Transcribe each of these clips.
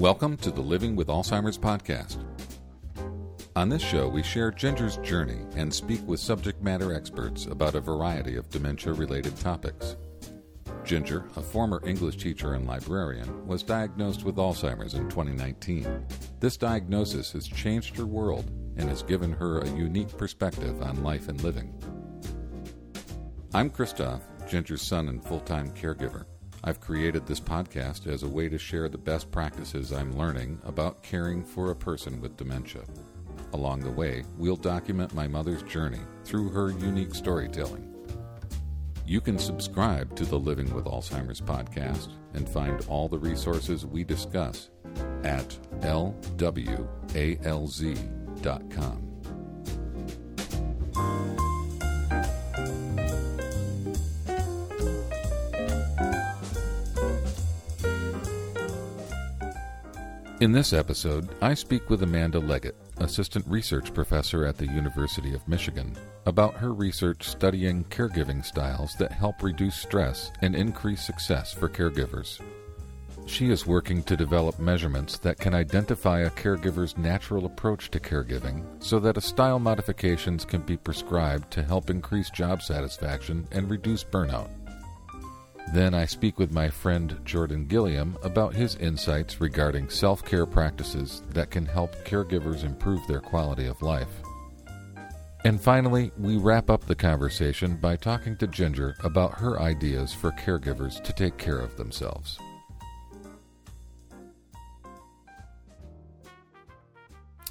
Welcome to the Living with Alzheimer's podcast. On this show, we share Ginger's journey and speak with subject matter experts about a variety of dementia related topics. Ginger, a former English teacher and librarian, was diagnosed with Alzheimer's in 2019. This diagnosis has changed her world and has given her a unique perspective on life and living. I'm Christoph, Ginger's son and full time caregiver. I've created this podcast as a way to share the best practices I'm learning about caring for a person with dementia. Along the way, we'll document my mother's journey through her unique storytelling. You can subscribe to the Living with Alzheimer's podcast and find all the resources we discuss at lwalz.com. In this episode, I speak with Amanda Leggett, Assistant Research Professor at the University of Michigan, about her research studying caregiving styles that help reduce stress and increase success for caregivers. She is working to develop measurements that can identify a caregiver's natural approach to caregiving so that a style modifications can be prescribed to help increase job satisfaction and reduce burnout. Then I speak with my friend Jordan Gilliam about his insights regarding self care practices that can help caregivers improve their quality of life. And finally, we wrap up the conversation by talking to Ginger about her ideas for caregivers to take care of themselves.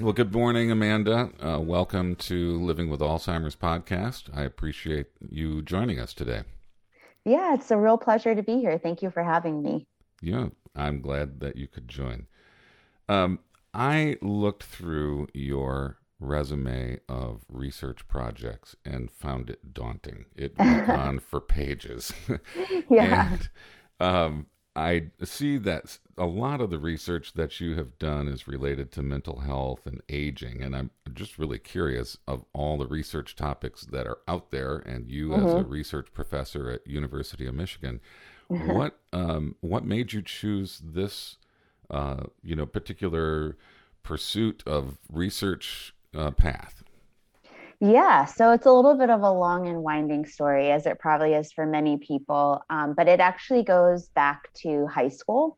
Well, good morning, Amanda. Uh, welcome to Living with Alzheimer's podcast. I appreciate you joining us today. Yeah, it's a real pleasure to be here. Thank you for having me. Yeah, I'm glad that you could join. Um, I looked through your resume of research projects and found it daunting. It went on for pages. yeah. and um, I see that a lot of the research that you have done is related to mental health and aging, and I'm just really curious of all the research topics that are out there. And you, mm-hmm. as a mm-hmm. research professor at University of Michigan, mm-hmm. what um, what made you choose this, uh, you know, particular pursuit of research uh, path? Yeah, so it's a little bit of a long and winding story, as it probably is for many people, um, but it actually goes back to high school.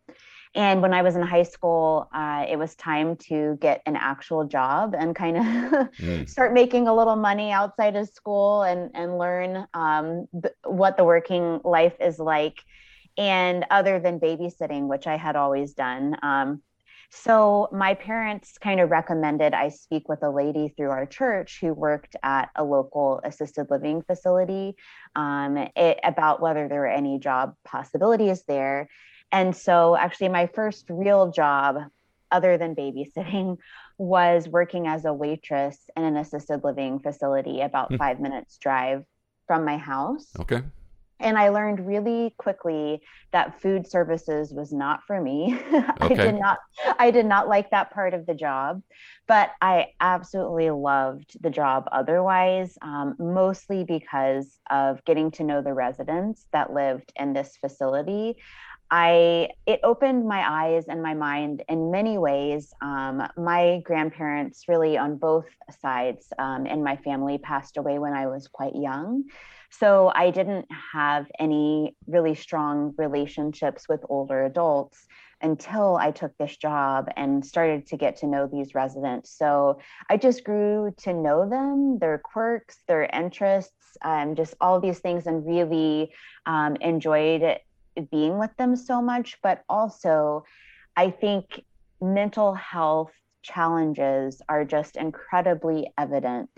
And when I was in high school, uh, it was time to get an actual job and kind of mm. start making a little money outside of school and, and learn um, th- what the working life is like. And other than babysitting, which I had always done, um, so my parents kind of recommended I speak with a lady through our church who worked at a local assisted living facility um, it, about whether there were any job possibilities there. And so, actually, my first real job, other than babysitting, was working as a waitress in an assisted living facility about hmm. five minutes drive from my house. Okay and I learned really quickly that food services was not for me. I did not I did not like that part of the job, but I absolutely loved the job otherwise, um, mostly because of getting to know the residents that lived in this facility. I it opened my eyes and my mind in many ways. Um, my grandparents, really on both sides um, in my family, passed away when I was quite young. So I didn't have any really strong relationships with older adults until I took this job and started to get to know these residents. So I just grew to know them, their quirks, their interests, um, just all these things, and really um, enjoyed being with them so much. But also, I think mental health challenges are just incredibly evident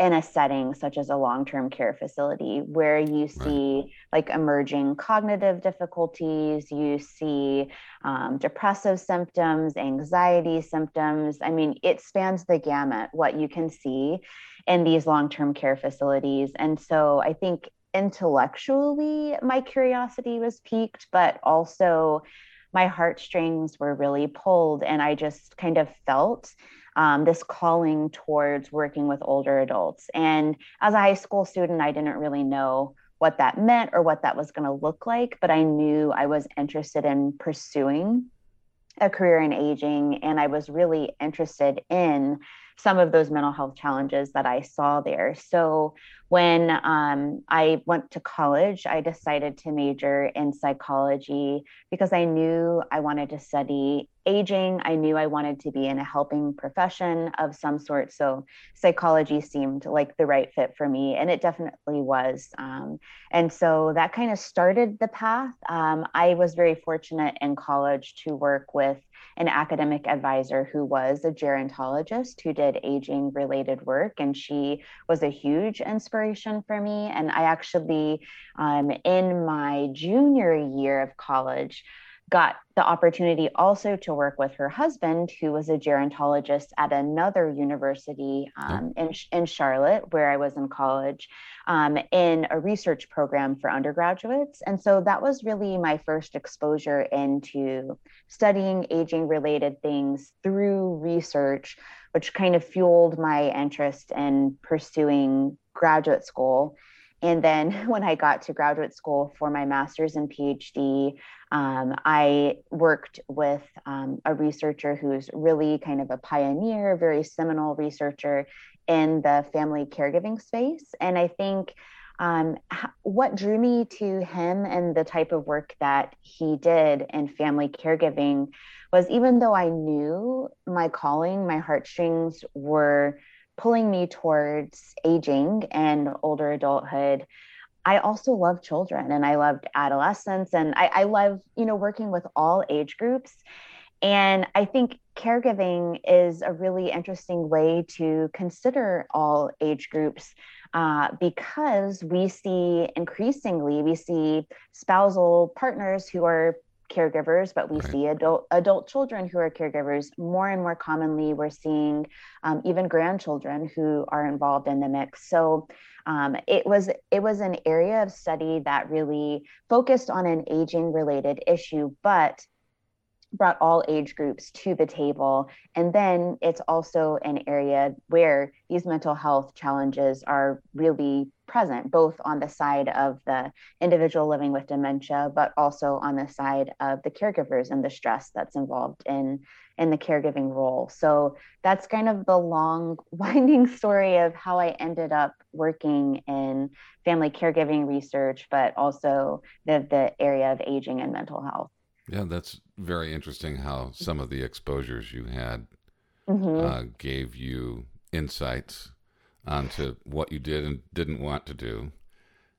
in a setting such as a long-term care facility where you see right. like emerging cognitive difficulties you see um, depressive symptoms anxiety symptoms i mean it spans the gamut what you can see in these long-term care facilities and so i think intellectually my curiosity was piqued but also my heartstrings were really pulled and i just kind of felt um, this calling towards working with older adults. And as a high school student, I didn't really know what that meant or what that was going to look like, but I knew I was interested in pursuing a career in aging and I was really interested in some of those mental health challenges that I saw there. So when um, I went to college, I decided to major in psychology because I knew I wanted to study aging. I knew I wanted to be in a helping profession of some sort. So psychology seemed like the right fit for me, and it definitely was. Um, and so that kind of started the path. Um, I was very fortunate in college to work with an academic advisor who was a gerontologist who did aging related work. And she was a huge inspiration for me. And I actually, um, in my junior year of college, got the opportunity also to work with her husband, who was a gerontologist at another university um, in, in Charlotte, where I was in college, um, in a research program for undergraduates. And so that was really my first exposure into studying aging related things through research, which kind of fueled my interest in pursuing graduate school. And then when I got to graduate school for my master's and PhD, um, I worked with um, a researcher who's really kind of a pioneer, very seminal researcher in the family caregiving space. And I think um, what drew me to him and the type of work that he did in family caregiving was even though I knew my calling, my heartstrings were pulling me towards aging and older adulthood. I also love children and I loved adolescents and I, I love, you know, working with all age groups. And I think caregiving is a really interesting way to consider all age groups uh, because we see increasingly, we see spousal partners who are caregivers, but we right. see adult adult children who are caregivers more and more commonly. We're seeing um, even grandchildren who are involved in the mix. So um, it was it was an area of study that really focused on an aging related issue, but brought all age groups to the table. And then it's also an area where these mental health challenges are really present, both on the side of the individual living with dementia, but also on the side of the caregivers and the stress that's involved in, in the caregiving role. So that's kind of the long, winding story of how I ended up working in family caregiving research, but also the, the area of aging and mental health. Yeah, that's very interesting how some of the exposures you had mm-hmm. uh, gave you insights onto what you did and didn't want to do.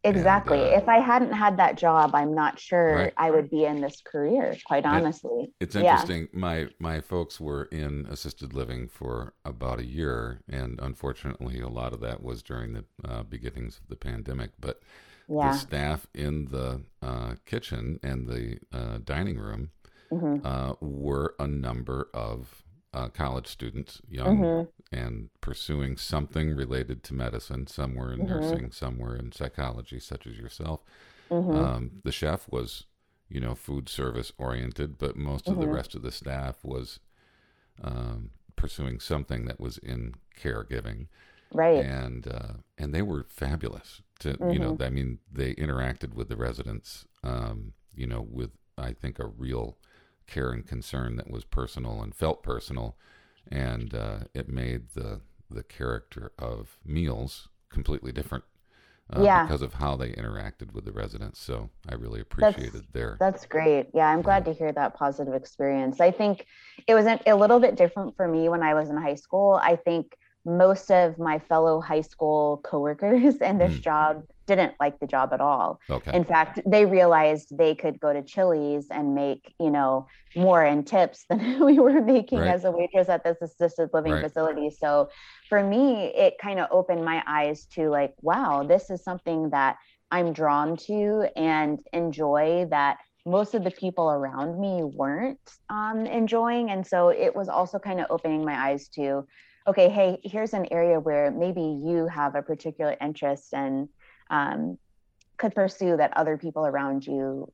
Exactly. And, uh, if I hadn't had that job, I'm not sure right. I would be in this career, quite honestly. It, it's interesting. Yeah. My my folks were in assisted living for about a year and unfortunately a lot of that was during the uh, beginnings of the pandemic, but yeah. the staff in the uh, kitchen and the uh, dining room mm-hmm. uh, were a number of uh, college students, young mm-hmm. and pursuing something related to medicine. Some were in mm-hmm. nursing, some were in psychology, such as yourself. Mm-hmm. Um, the chef was, you know, food service oriented, but most of the mm-hmm. rest of the staff was um, pursuing something that was in caregiving right and uh, and they were fabulous to mm-hmm. you know mm-hmm. i mean they interacted with the residents um, you know with i think a real care and concern that was personal and felt personal and uh, it made the the character of meals completely different uh, yeah. because of how they interacted with the residents. So I really appreciated that's, their. That's great. Yeah, I'm glad to hear that positive experience. I think it was a little bit different for me when I was in high school. I think most of my fellow high school coworkers in this mm. job didn't like the job at all. Okay. In fact, they realized they could go to Chili's and make, you know, more in tips than we were making right. as a waitress at this assisted living right. facility. So for me, it kind of opened my eyes to like, wow, this is something that I'm drawn to and enjoy that most of the people around me weren't um, enjoying. And so it was also kind of opening my eyes to okay, hey, here's an area where maybe you have a particular interest and um, could pursue that other people around you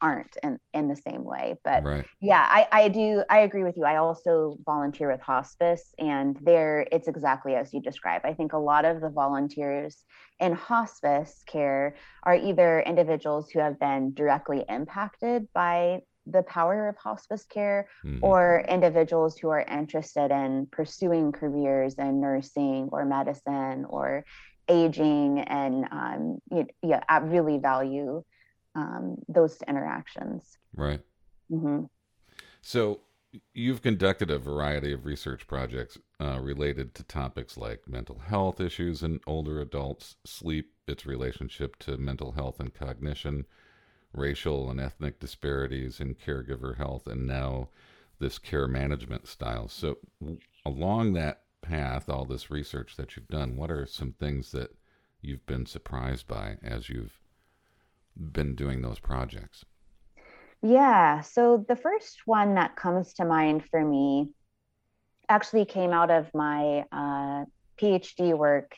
aren't in, in the same way. But right. yeah, I, I do, I agree with you. I also volunteer with hospice, and there it's exactly as you describe. I think a lot of the volunteers in hospice care are either individuals who have been directly impacted by the power of hospice care mm-hmm. or individuals who are interested in pursuing careers in nursing or medicine or aging and um, you, yeah, I really value um, those interactions. Right. Mm-hmm. So you've conducted a variety of research projects uh, related to topics like mental health issues in older adults, sleep, its relationship to mental health and cognition, racial and ethnic disparities in caregiver health, and now this care management style. So, along that path, all this research that you've done, what are some things that you've been surprised by as you've been doing those projects? Yeah. So the first one that comes to mind for me actually came out of my uh, PhD work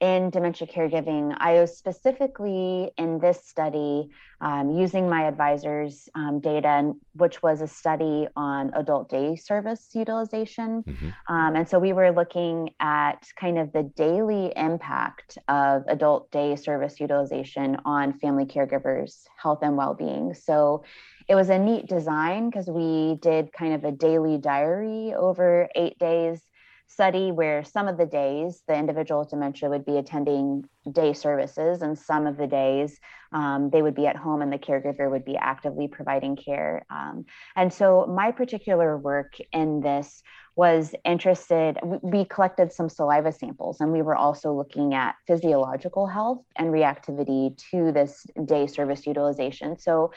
in dementia caregiving, I was specifically in this study um, using my advisor's um, data, which was a study on adult day service utilization. Mm-hmm. Um, and so we were looking at kind of the daily impact of adult day service utilization on family caregivers' health and well being. So it was a neat design because we did kind of a daily diary over eight days study where some of the days the individual with dementia would be attending day services and some of the days um, they would be at home and the caregiver would be actively providing care. Um, and so my particular work in this was interested we collected some saliva samples and we were also looking at physiological health and reactivity to this day service utilization. So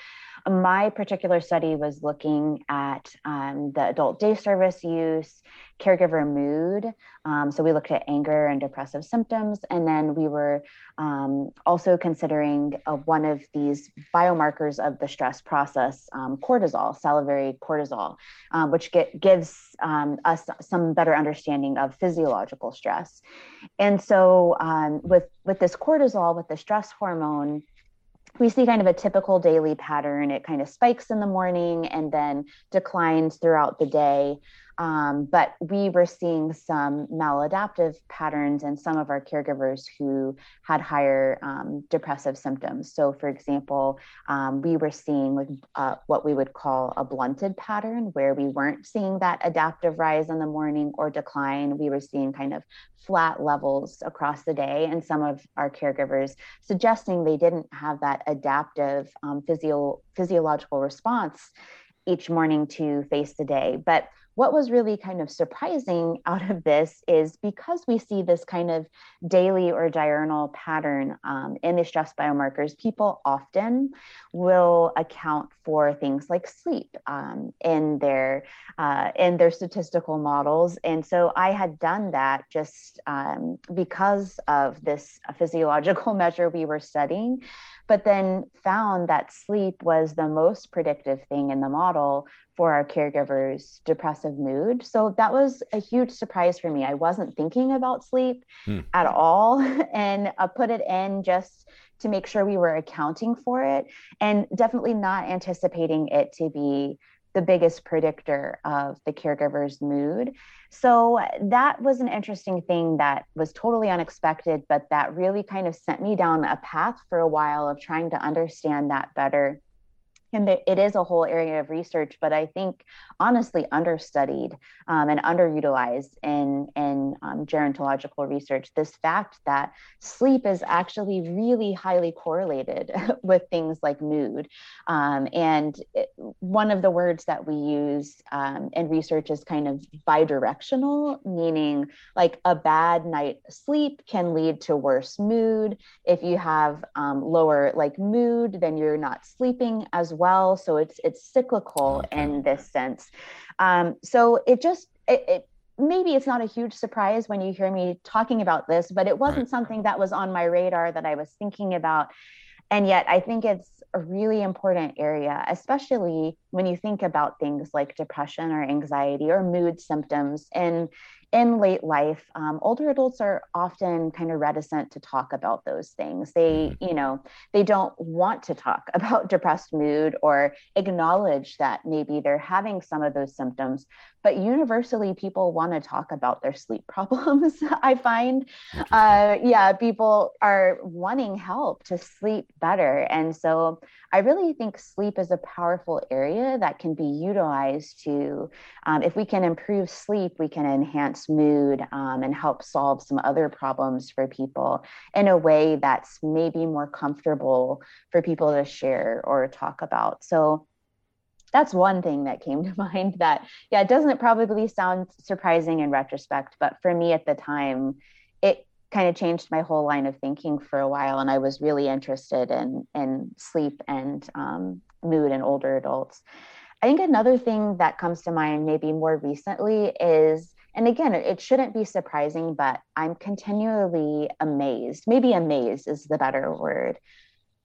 my particular study was looking at um, the adult day service use, caregiver mood. Um, so we looked at anger and depressive symptoms. And then we were um, also considering uh, one of these biomarkers of the stress process, um, cortisol, salivary cortisol, um, which get, gives um, us some better understanding of physiological stress. And so with, with this cortisol, with the stress hormone, we see kind of a typical daily pattern. It kind of spikes in the morning and then declines throughout the day. Um, but we were seeing some maladaptive patterns in some of our caregivers who had higher um, depressive symptoms. So, for example, um, we were seeing uh, what we would call a blunted pattern, where we weren't seeing that adaptive rise in the morning or decline. We were seeing kind of flat levels across the day, and some of our caregivers suggesting they didn't have that adaptive um, physio- physiological response each morning to face the day. But what was really kind of surprising out of this is because we see this kind of daily or diurnal pattern um, in the stress biomarkers, people often will account for things like sleep um, in their uh, in their statistical models. And so I had done that just um, because of this physiological measure we were studying but then found that sleep was the most predictive thing in the model for our caregivers' depressive mood. So that was a huge surprise for me. I wasn't thinking about sleep hmm. at all and I put it in just to make sure we were accounting for it and definitely not anticipating it to be the biggest predictor of the caregiver's mood. So that was an interesting thing that was totally unexpected, but that really kind of sent me down a path for a while of trying to understand that better and it is a whole area of research, but I think honestly understudied um, and underutilized in in um, gerontological research. This fact that sleep is actually really highly correlated with things like mood, um, and it, one of the words that we use um, in research is kind of bidirectional, meaning like a bad night sleep can lead to worse mood. If you have um, lower like mood, then you're not sleeping as well well. So it's it's cyclical okay. in this sense. Um, so it just it, it maybe it's not a huge surprise when you hear me talking about this, but it wasn't right. something that was on my radar that I was thinking about. And yet, I think it's a really important area, especially when you think about things like depression or anxiety or mood symptoms. And in late life, um, older adults are often kind of reticent to talk about those things. They, mm-hmm. you know, they don't want to talk about depressed mood or acknowledge that maybe they're having some of those symptoms but universally people want to talk about their sleep problems. I find uh, yeah people are wanting help to sleep better. And so i really think sleep is a powerful area that can be utilized to um, if we can improve sleep we can enhance mood um, and help solve some other problems for people in a way that's maybe more comfortable for people to share or talk about. So that's one thing that came to mind that yeah it doesn't probably sound surprising in retrospect but for me at the time it kind of changed my whole line of thinking for a while and i was really interested in in sleep and um, mood in older adults. I think another thing that comes to mind maybe more recently is and again it shouldn't be surprising but i'm continually amazed maybe amazed is the better word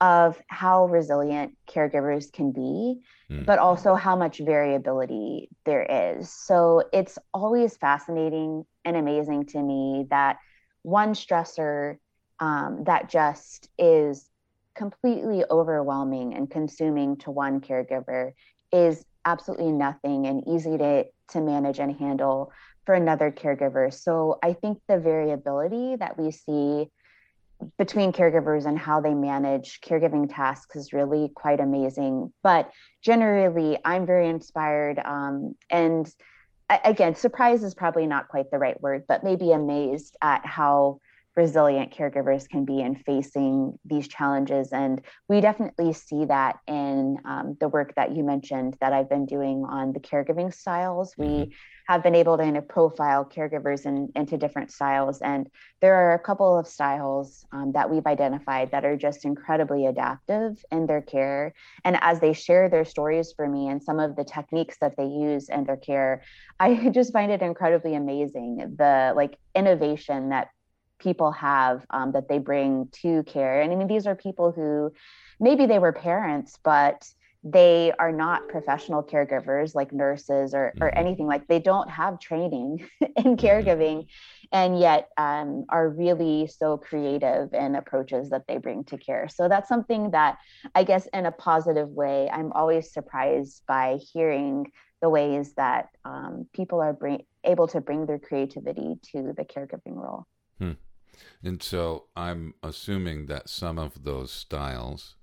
of how resilient caregivers can be, mm. but also how much variability there is. So it's always fascinating and amazing to me that one stressor um, that just is completely overwhelming and consuming to one caregiver is absolutely nothing and easy to, to manage and handle for another caregiver. So I think the variability that we see between caregivers and how they manage caregiving tasks is really quite amazing. But generally, I'm very inspired. Um, and again, surprise is probably not quite the right word, but maybe amazed at how resilient caregivers can be in facing these challenges. And we definitely see that in um, the work that you mentioned that I've been doing on the caregiving styles. We mm-hmm. have been able to kind of profile caregivers in, into different styles. And there are a couple of styles um, that we've identified that are just incredibly adaptive in their care. And as they share their stories for me and some of the techniques that they use in their care, I just find it incredibly amazing the like innovation that people have um, that they bring to care. And I mean, these are people who maybe they were parents, but they are not professional caregivers like nurses or, or mm-hmm. anything like they don't have training in mm-hmm. caregiving and yet um, are really so creative in approaches that they bring to care so that's something that i guess in a positive way i'm always surprised by hearing the ways that um, people are bring, able to bring their creativity to the caregiving role hmm. And so I'm assuming that some of those styles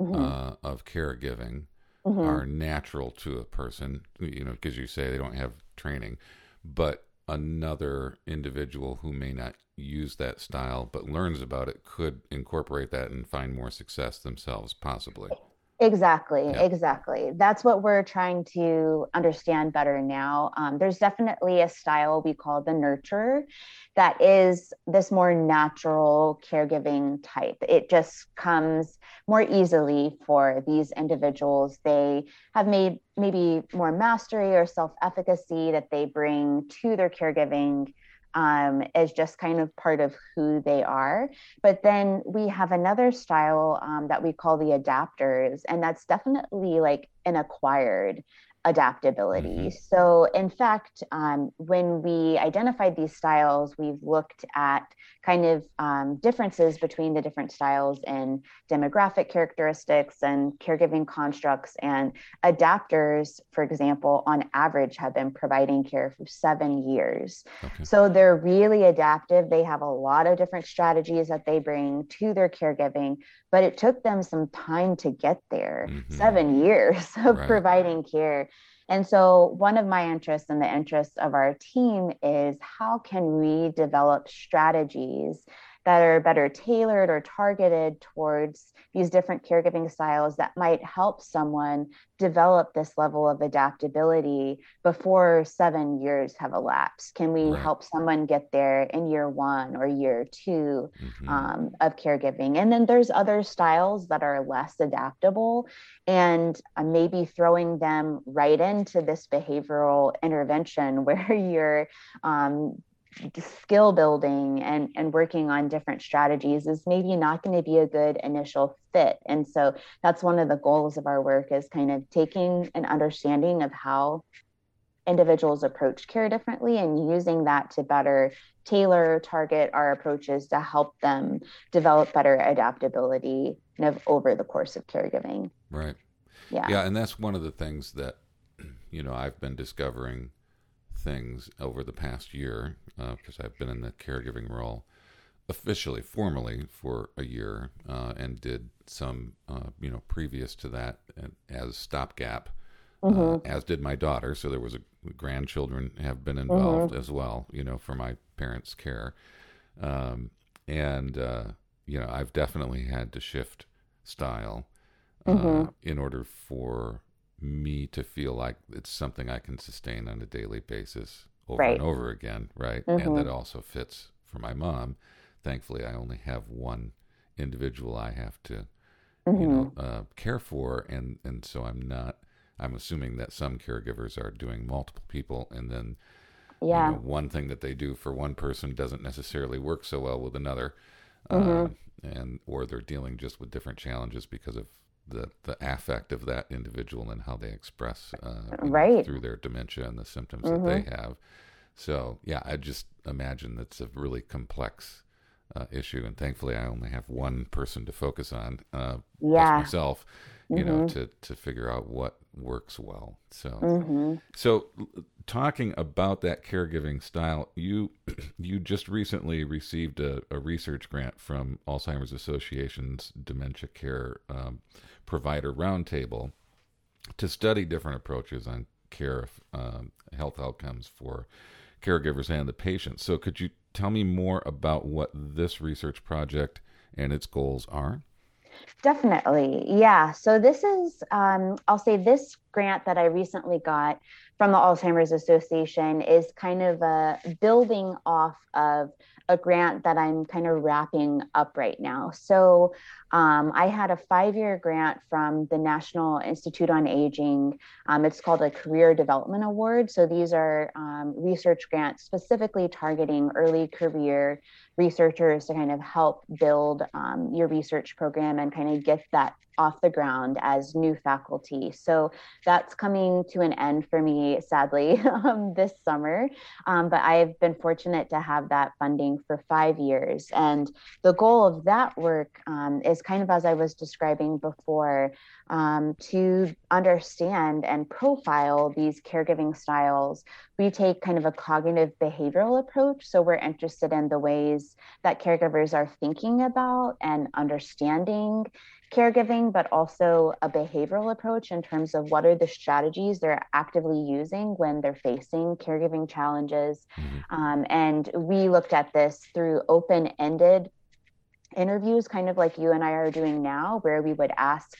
mm-hmm. uh, of caregiving mm-hmm. are natural to a person, you know, because you say they don't have training, but another individual who may not use that style but learns about it could incorporate that and find more success themselves, possibly. Exactly, yeah. exactly. That's what we're trying to understand better now. Um, there's definitely a style we call the nurture that is this more natural caregiving type. It just comes more easily for these individuals. They have made maybe more mastery or self efficacy that they bring to their caregiving um, as just kind of part of who they are. But then we have another style um, that we call the adapters, and that's definitely like an acquired adaptability. Mm-hmm. So, in fact, um, when we identified these styles, we've looked at kind of um, differences between the different styles in demographic characteristics and caregiving constructs. And adapters, for example, on average, have been providing care for seven years. Okay. So, they're really adaptive. They have a lot of different strategies that they bring to their caregiving, but it took them some time to get there mm-hmm. seven years of right. providing care and so, one of my interests and the interests of our team is how can we develop strategies that are better tailored or targeted towards these different caregiving styles that might help someone develop this level of adaptability before seven years have elapsed? Can we right. help someone get there in year one or year 2 mm-hmm. um, of caregiving? And then there's other styles that are less adaptable, and uh, maybe throwing them right into this behavioral intervention where you're um, skill building and and working on different strategies is maybe not going to be a good initial fit. And so that's one of the goals of our work is kind of taking an understanding of how individuals approach care differently and using that to better tailor target our approaches to help them develop better adaptability kind of over the course of caregiving. Right. Yeah. Yeah and that's one of the things that you know i've been discovering things over the past year because uh, I've been in the caregiving role officially, formally for a year, uh, and did some, uh, you know, previous to that as stopgap, uh, mm-hmm. as did my daughter. So there was a grandchildren have been involved mm-hmm. as well, you know, for my parents' care, um, and uh, you know, I've definitely had to shift style uh, mm-hmm. in order for me to feel like it's something I can sustain on a daily basis over right. and over again, right? Mm-hmm. And that also fits for my mom. Thankfully, I only have one individual I have to, mm-hmm. you know, mm-hmm. uh, care for, and and so I'm not. I'm assuming that some caregivers are doing multiple people, and then yeah, you know, one thing that they do for one person doesn't necessarily work so well with another, mm-hmm. uh, and or they're dealing just with different challenges because of the the affect of that individual and how they express uh, right know, through their dementia and the symptoms mm-hmm. that they mm-hmm. have. So yeah, I just imagine that's a really complex uh, issue, and thankfully I only have one person to focus on, uh, yeah. myself, you mm-hmm. know, to to figure out what works well. So mm-hmm. so talking about that caregiving style, you you just recently received a, a research grant from Alzheimer's Association's Dementia Care um, Provider Roundtable to study different approaches on care um, health outcomes for caregivers and the patients. So, could you tell me more about what this research project and its goals are? Definitely. Yeah. So this is, um, I'll say, this grant that I recently got from the Alzheimer's Association is kind of a building off of a grant that I'm kind of wrapping up right now. So um, I had a five year grant from the National Institute on Aging. Um, it's called a Career Development Award. So these are um, research grants specifically targeting early career researchers to kind of help build um, your research program and kind of get that off the ground as new faculty. So that's coming to an end for me, sadly, um, this summer. Um, but I've been fortunate to have that funding for five years. And the goal of that work um, is kind of as I was describing before um, to understand and profile these caregiving styles, we take kind of a cognitive behavioral approach. So we're interested in the ways that caregivers are thinking about and understanding caregiving, but also a behavioral approach in terms of what are the strategies they're actively using when they're facing caregiving challenges. Mm-hmm. Um, and we looked at this through open ended interviews, kind of like you and I are doing now, where we would ask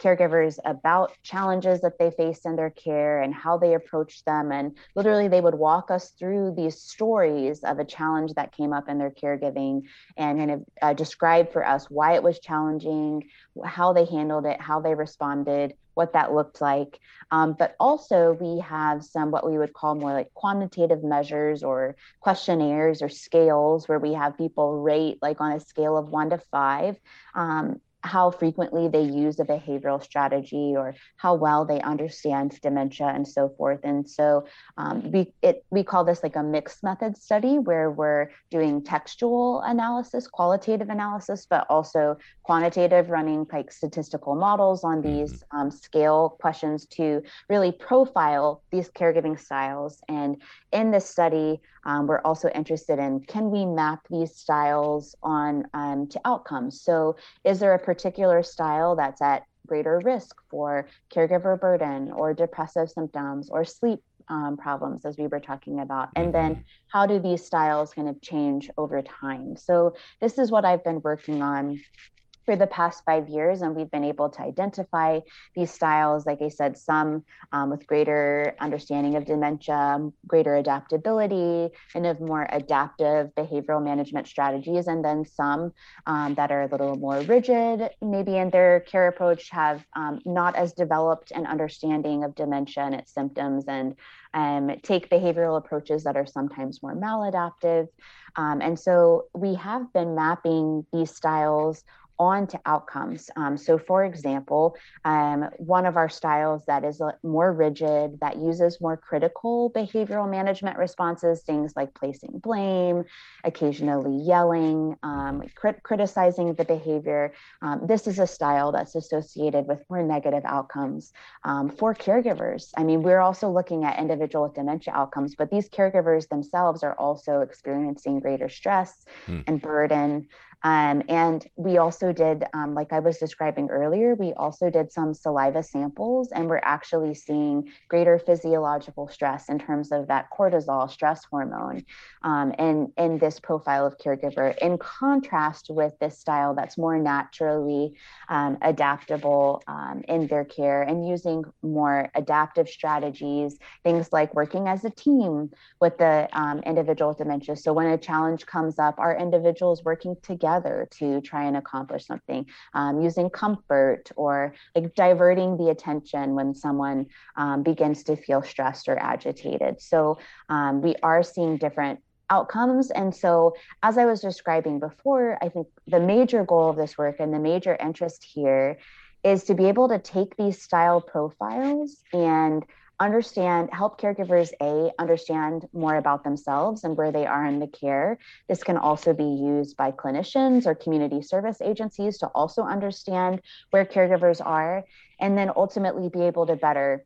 caregivers about challenges that they faced in their care and how they approached them. And literally, they would walk us through these stories of a challenge that came up in their caregiving and kind of uh, describe for us why it was challenging, how they handled it, how they responded, what that looked like. Um, but also, we have some what we would call more like quantitative measures or questionnaires or scales where we have people rate, like on a scale of one to five, um, how frequently they use a behavioral strategy or how well they understand dementia and so forth. And so um, we it we call this like a mixed method study where we're doing textual analysis, qualitative analysis, but also quantitative, running like statistical models on mm-hmm. these um, scale questions to really profile these caregiving styles. And in this study, um, we're also interested in can we map these styles on um, to outcomes? So is there a particular style that's at greater risk for caregiver burden or depressive symptoms or sleep um, problems as we were talking about and then mm-hmm. how do these styles kind of change over time so this is what i've been working on for the past five years, and we've been able to identify these styles, like I said, some um, with greater understanding of dementia, greater adaptability, and of more adaptive behavioral management strategies, and then some um, that are a little more rigid, maybe in their care approach, have um, not as developed an understanding of dementia and its symptoms, and um, take behavioral approaches that are sometimes more maladaptive. Um, and so we have been mapping these styles on to outcomes. Um, so, for example, um, one of our styles that is more rigid, that uses more critical behavioral management responses, things like placing blame, occasionally yelling, um, crit- criticizing the behavior. Um, this is a style that's associated with more negative outcomes um, for caregivers. I mean, we're also looking at individual with dementia outcomes, but these caregivers themselves are also experiencing greater stress mm. and burden. Um, and we also did, um, like I was describing earlier, we also did some saliva samples, and we're actually seeing greater physiological stress in terms of that cortisol stress hormone um, in, in this profile of caregiver, in contrast with this style that's more naturally um, adaptable um, in their care and using more adaptive strategies, things like working as a team with the um, individual with dementia. So when a challenge comes up, our individuals working together together to try and accomplish something um, using comfort or like diverting the attention when someone um, begins to feel stressed or agitated so um, we are seeing different outcomes. And so, as I was describing before, I think the major goal of this work and the major interest here is to be able to take these style profiles and understand help caregivers a understand more about themselves and where they are in the care. This can also be used by clinicians or community service agencies to also understand where caregivers are and then ultimately be able to better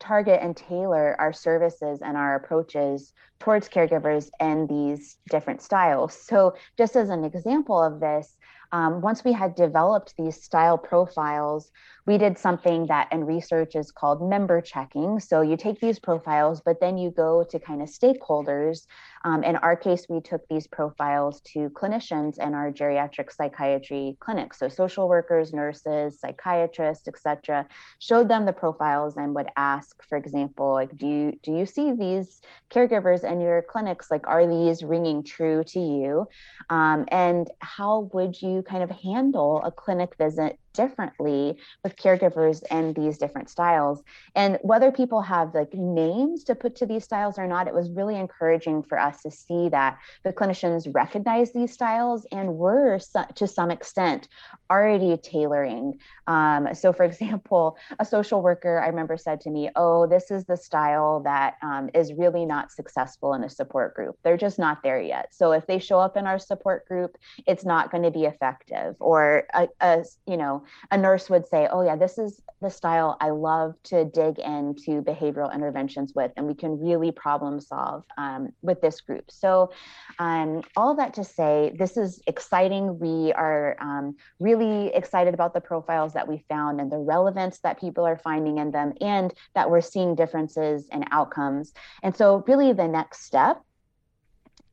target and tailor our services and our approaches towards caregivers and these different styles. So just as an example of this um, once we had developed these style profiles, we did something that in research is called member checking. So you take these profiles, but then you go to kind of stakeholders. Um, in our case, we took these profiles to clinicians in our geriatric psychiatry clinics. So social workers, nurses, psychiatrists, etc. Showed them the profiles and would ask, for example, like, do you do you see these caregivers in your clinics? Like, are these ringing true to you? Um, and how would you kind of handle a clinic visit differently with caregivers and these different styles. And whether people have like names to put to these styles or not, it was really encouraging for us to see that the clinicians recognize these styles and were to some extent already tailoring. Um, so, for example, a social worker I remember said to me, Oh, this is the style that um, is really not successful in a support group. They're just not there yet. So, if they show up in our support group, it's not going to be effective. Or, a, a you know, a nurse would say, Oh, yeah, this is the style I love to dig into behavioral interventions with, and we can really problem solve um, with this group. So, um, all that to say, this is exciting. We are um, really excited about the profiles that we found and the relevance that people are finding in them, and that we're seeing differences in outcomes. And so, really, the next step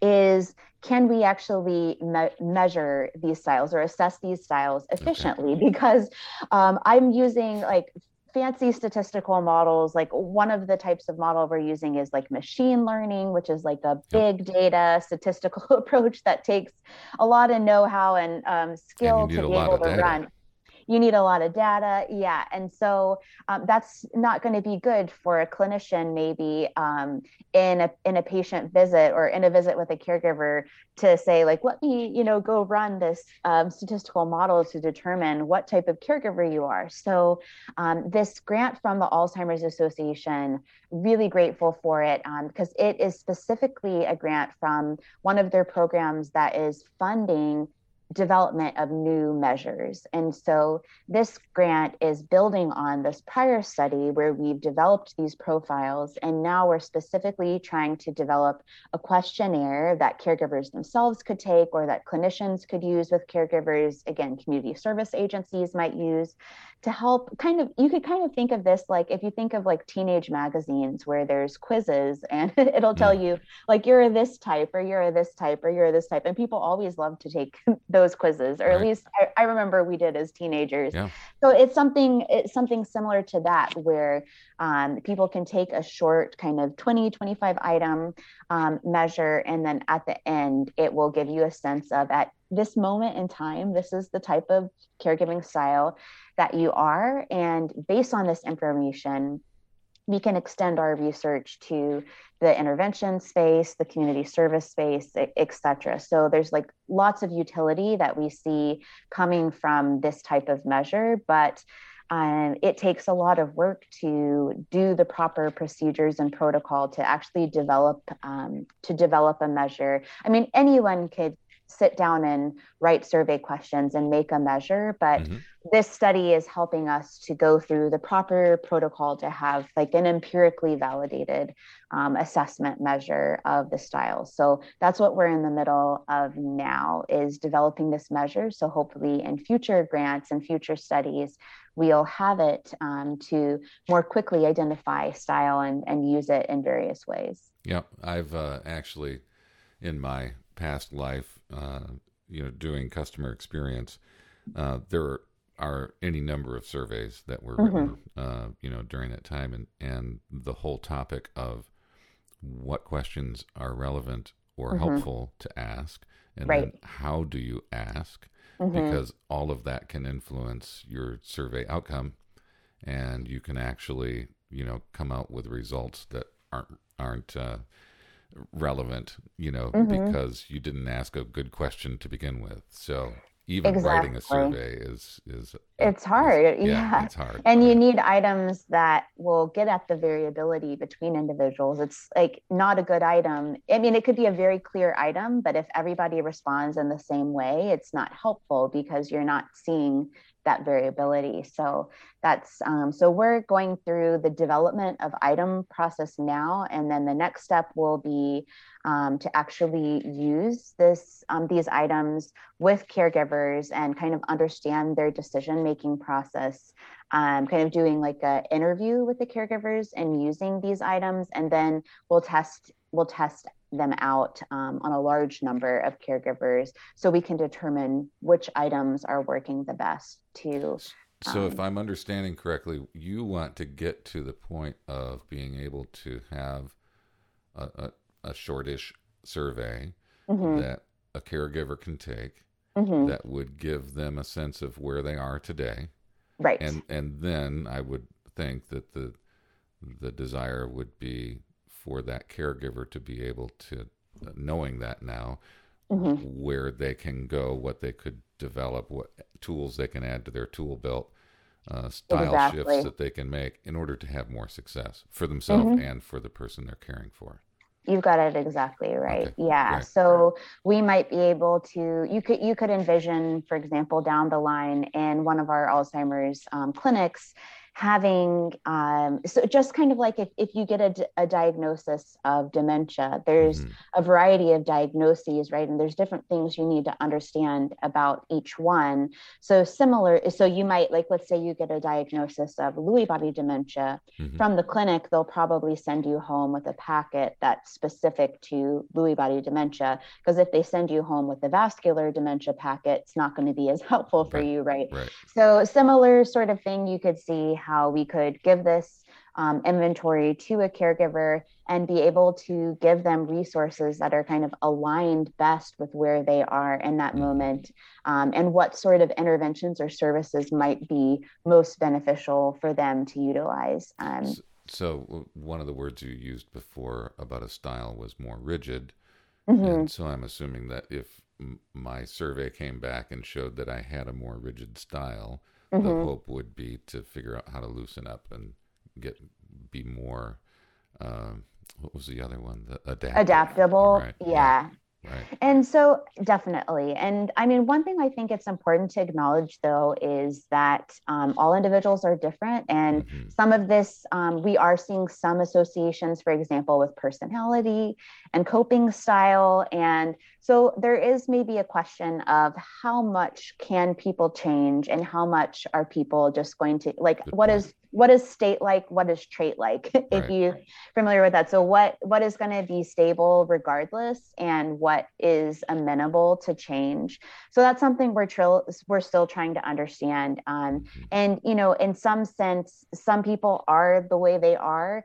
is can we actually me- measure these styles or assess these styles efficiently okay. because um, i'm using like fancy statistical models like one of the types of model we're using is like machine learning which is like a big data statistical approach that takes a lot of know-how and um, skill and to be able to data. run you need a lot of data. Yeah and so um, that's not going to be good for a clinician maybe um, in a in a patient visit or in a visit with a caregiver to say like let me you know go run this um, statistical model to determine what type of caregiver you are. So um, this grant from the alzheimer's association really grateful for it because um, it is specifically a grant from one of their programs that is funding development of new measures. And so this grant is building on this prior study where we've developed these profiles. And now we're specifically trying to develop a questionnaire that caregivers themselves could take or that clinicians could use with caregivers. Again, community service agencies might use to help kind of you could kind of think of this like if you think of like teenage magazines where there's quizzes and it'll tell mm. you like you're this type or you're this type or you're this type and people always love to take those quizzes or right. at least I, I, remember we did as teenagers yeah. so it's something it's something similar to that where um, people can take a short kind of 20 25 item um, measure and then at the end it will give you a sense of at this moment in time this is the type of caregiving style that you are. And based on this information, we can extend our research to the intervention space, the community service space, et cetera. So there's like lots of utility that we see coming from this type of measure, but um, it takes a lot of work to do the proper procedures and protocol to actually develop um, to develop a measure. I mean, anyone could sit down and write survey questions and make a measure but mm-hmm. this study is helping us to go through the proper protocol to have like an empirically validated um, assessment measure of the style. So that's what we're in the middle of now is developing this measure. So hopefully in future grants and future studies we'll have it um, to more quickly identify style and, and use it in various ways. Yeah i've uh, actually in my past life, uh, you know, doing customer experience, uh, there are any number of surveys that were mm-hmm. written, uh, you know, during that time, and and the whole topic of what questions are relevant or mm-hmm. helpful to ask, and right. then how do you ask, mm-hmm. because all of that can influence your survey outcome, and you can actually, you know, come out with results that aren't aren't uh, relevant, you know, mm-hmm. because you didn't ask a good question to begin with. So even exactly. writing a survey is is it's hard is, yeah, yeah, it's hard and you need items that will get at the variability between individuals it's like not a good item i mean it could be a very clear item but if everybody responds in the same way it's not helpful because you're not seeing that variability. So that's um, so we're going through the development of item process now, and then the next step will be um, to actually use this um, these items with caregivers and kind of understand their decision making process. Um, kind of doing like an interview with the caregivers and using these items, and then we'll test we'll test them out um, on a large number of caregivers so we can determine which items are working the best to so if um, i'm understanding correctly you want to get to the point of being able to have a, a, a shortish survey mm-hmm. that a caregiver can take mm-hmm. that would give them a sense of where they are today right and and then i would think that the the desire would be for that caregiver to be able to, uh, knowing that now, mm-hmm. where they can go, what they could develop, what tools they can add to their tool belt, uh, style exactly. shifts that they can make in order to have more success for themselves mm-hmm. and for the person they're caring for. You've got it exactly right. Okay. Yeah. Right. So we might be able to you could you could envision, for example, down the line in one of our Alzheimer's um, clinics, having um, so just kind of like if, if you get a, a diagnosis of dementia there's mm-hmm. a variety of diagnoses right and there's different things you need to understand about each one so similar so you might like let's say you get a diagnosis of lewy body dementia mm-hmm. from the clinic they'll probably send you home with a packet that's specific to lewy body dementia because if they send you home with the vascular dementia packet it's not going to be as helpful for right. you right? right so similar sort of thing you could see how we could give this um, inventory to a caregiver and be able to give them resources that are kind of aligned best with where they are in that mm-hmm. moment um, and what sort of interventions or services might be most beneficial for them to utilize. Um, so, so, one of the words you used before about a style was more rigid. Mm-hmm. And so I'm assuming that if my survey came back and showed that I had a more rigid style, mm-hmm. the hope would be to figure out how to loosen up and get be more. Uh, what was the other one? The adaptive. adaptable. Right. Yeah. Right. And so, definitely. And I mean, one thing I think it's important to acknowledge, though, is that um, all individuals are different. And mm-hmm. some of this, um, we are seeing some associations, for example, with personality and coping style. And so, there is maybe a question of how much can people change and how much are people just going to, like, Good what point. is what is state like what is trait like if right. you familiar with that so what what is going to be stable regardless and what is amenable to change so that's something we're trill we're still trying to understand um, mm-hmm. and you know in some sense some people are the way they are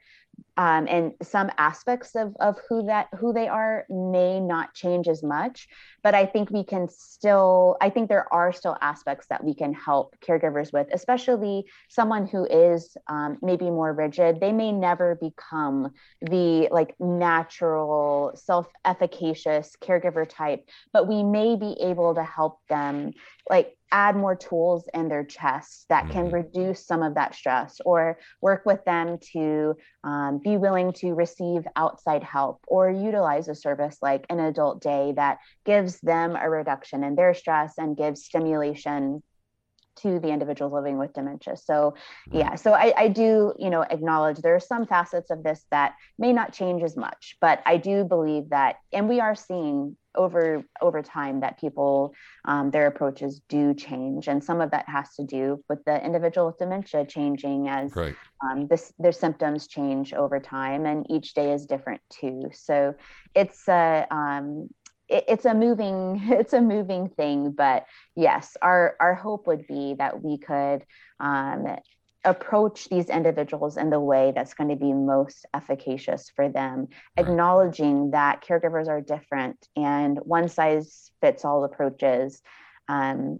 um, and some aspects of, of who that who they are may not change as much but i think we can still i think there are still aspects that we can help caregivers with especially someone who is um, maybe more rigid. They may never become the like natural self-efficacious caregiver type but we may be able to help them like add more tools in their chest that can mm-hmm. reduce some of that stress or work with them to um, be willing to receive outside help or utilize a service like an adult day that gives them a reduction in their stress and gives stimulation to the individuals living with dementia. So, yeah, so I, I, do, you know, acknowledge there are some facets of this that may not change as much, but I do believe that, and we are seeing over over time that people um, their approaches do change and some of that has to do with the individual with dementia changing as right. um, this, their symptoms change over time and each day is different too so it's a um, it, it's a moving it's a moving thing but yes our our hope would be that we could um, approach these individuals in the way that's going to be most efficacious for them, right. acknowledging that caregivers are different and one size fits all approaches um,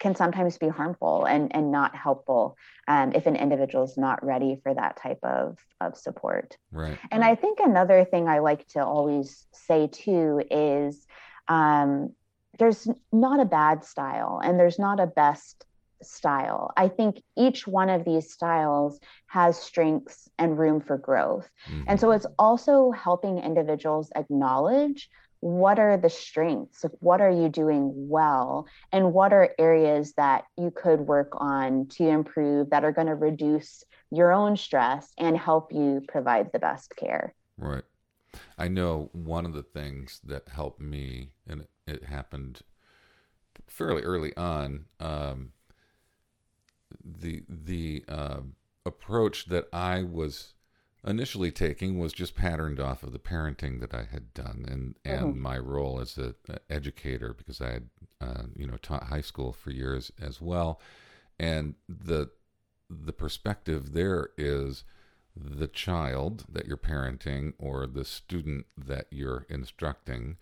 can sometimes be harmful and, and not helpful um, if an individual is not ready for that type of, of support. Right. And I think another thing I like to always say too is um, there's not a bad style and there's not a best style. I think each one of these styles has strengths and room for growth. Mm-hmm. And so it's also helping individuals acknowledge what are the strengths what are you doing well and what are areas that you could work on to improve that are going to reduce your own stress and help you provide the best care right i know one of the things that helped me and it happened fairly early on um, the the uh, approach that I was initially taking was just patterned off of the parenting that I had done and and mm-hmm. my role as an educator because I had uh, you know taught high school for years as well, and the the perspective there is the child that you're parenting or the student that you're instructing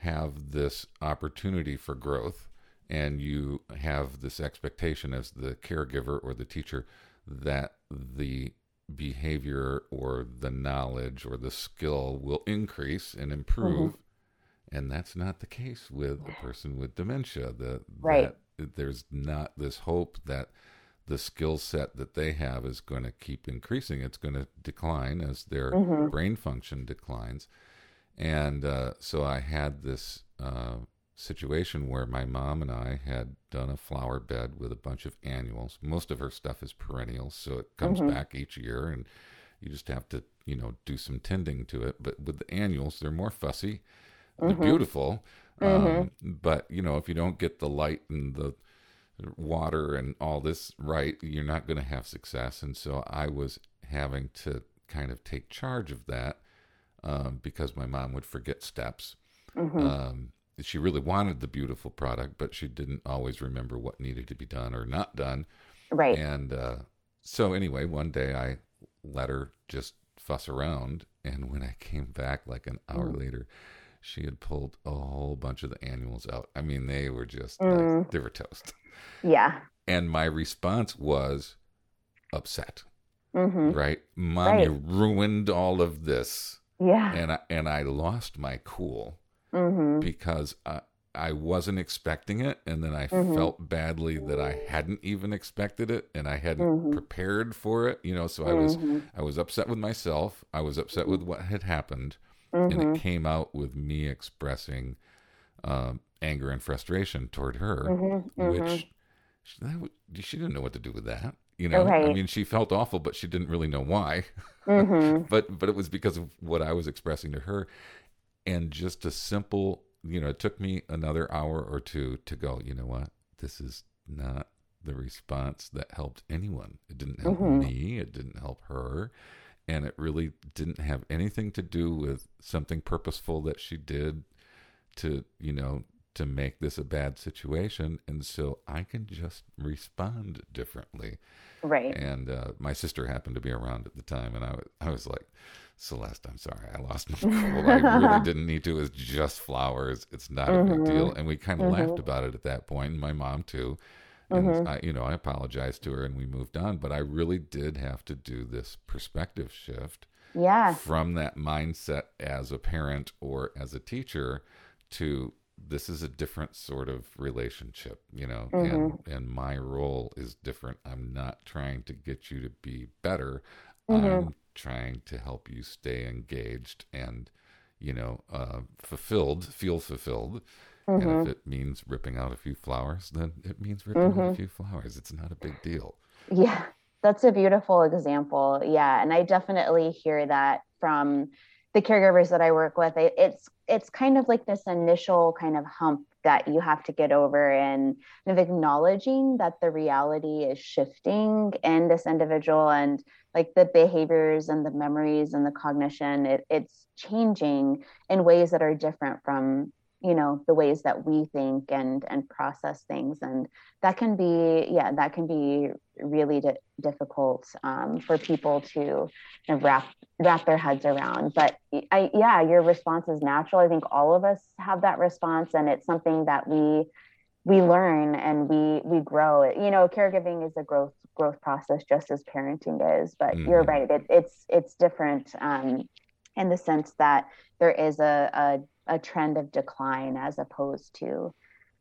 have this opportunity for growth and you have this expectation as the caregiver or the teacher that the behavior or the knowledge or the skill will increase and improve. Mm-hmm. and that's not the case with a person with dementia. The right. that there's not this hope that the skill set that they have is going to keep increasing it's going to decline as their mm-hmm. brain function declines and uh, so i had this uh, situation where my mom and I had done a flower bed with a bunch of annuals. Most of her stuff is perennials, so it comes mm-hmm. back each year, and you just have to, you know, do some tending to it. But with the annuals, they're more fussy. They're mm-hmm. beautiful, mm-hmm. Um, but you know, if you don't get the light and the water and all this right, you're not going to have success. And so I was having to kind of take charge of that um, because my mom would forget steps. Mm-hmm. Um, she really wanted the beautiful product, but she didn't always remember what needed to be done or not done. Right. And uh, so, anyway, one day I let her just fuss around. And when I came back like an hour mm. later, she had pulled a whole bunch of the annuals out. I mean, they were just mm. like, they were toast. Yeah. And my response was upset. Mm-hmm. Right? Mommy right. ruined all of this. Yeah. And I, and I lost my cool mm-hmm. because I, I wasn't expecting it. And then I mm-hmm. felt badly that I hadn't even expected it and I hadn't mm-hmm. prepared for it. You know, so I was, mm-hmm. I was upset with myself. I was upset with what had happened. And it mm-hmm. came out with me expressing um, anger and frustration toward her, mm-hmm. which she, that, she didn't know what to do with that you know? I mean she felt awful but she didn't really know why. Mm-hmm. but but it was because of what i was expressing to her. And just a simple you know it took me another hour or two to go you know what? This is not the response that helped anyone. It didn't help mm-hmm. me. It didn't help her. And it really didn't have anything to do with something purposeful that she did to you know to make this a bad situation, and so I can just respond differently. Right. And uh, my sister happened to be around at the time, and I was, I was like, Celeste, I'm sorry, I lost my cool. I really didn't need to. It was just flowers. It's not mm-hmm. a big deal. Mm-hmm. And we kind of mm-hmm. laughed about it at that point, and my mom too. And mm-hmm. I, you know, I apologized to her, and we moved on. But I really did have to do this perspective shift. Yeah. From that mindset as a parent or as a teacher to this is a different sort of relationship, you know, mm-hmm. and and my role is different. I'm not trying to get you to be better. Mm-hmm. I'm trying to help you stay engaged and, you know, uh, fulfilled, feel fulfilled. Mm-hmm. And if mm-hmm. it means ripping out a few flowers, then it means ripping out a mm-hmm. few flowers. It's not a big deal. Yeah, that's a beautiful example. Yeah, and I definitely hear that from the caregivers that I work with. it's it's kind of like this initial kind of hump that you have to get over and kind of acknowledging that the reality is shifting in this individual and like the behaviors and the memories and the cognition it, it's changing in ways that are different from you know the ways that we think and and process things. And that can be yeah that can be really di- difficult um, for people to kind of wrap wrap their heads around. But I, yeah your response is natural. I think all of us have that response and it's something that we we learn and we we grow. You know caregiving is a growth growth process just as parenting is but mm-hmm. you're right. It, it's it's different um, in the sense that there is a, a a trend of decline as opposed to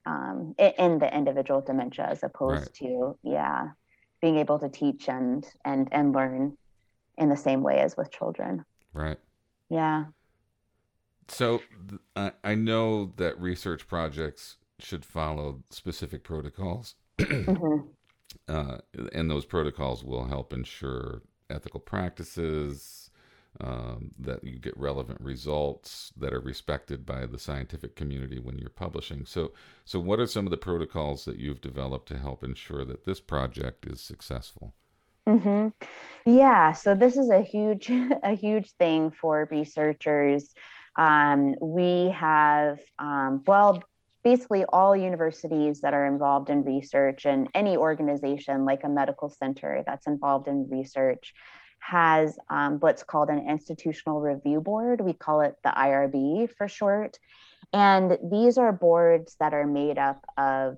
um, in the individual dementia as opposed right. to yeah being able to teach and and and learn in the same way as with children right yeah so I, I know that research projects should follow specific protocols mm-hmm. uh, and those protocols will help ensure ethical practices um, that you get relevant results that are respected by the scientific community when you're publishing. So, so what are some of the protocols that you've developed to help ensure that this project is successful? Mm-hmm. Yeah, so this is a huge, a huge thing for researchers. Um, we have, um, well, basically all universities that are involved in research and any organization like a medical center that's involved in research has um, what's called an institutional review board. We call it the IRB for short. And these are boards that are made up of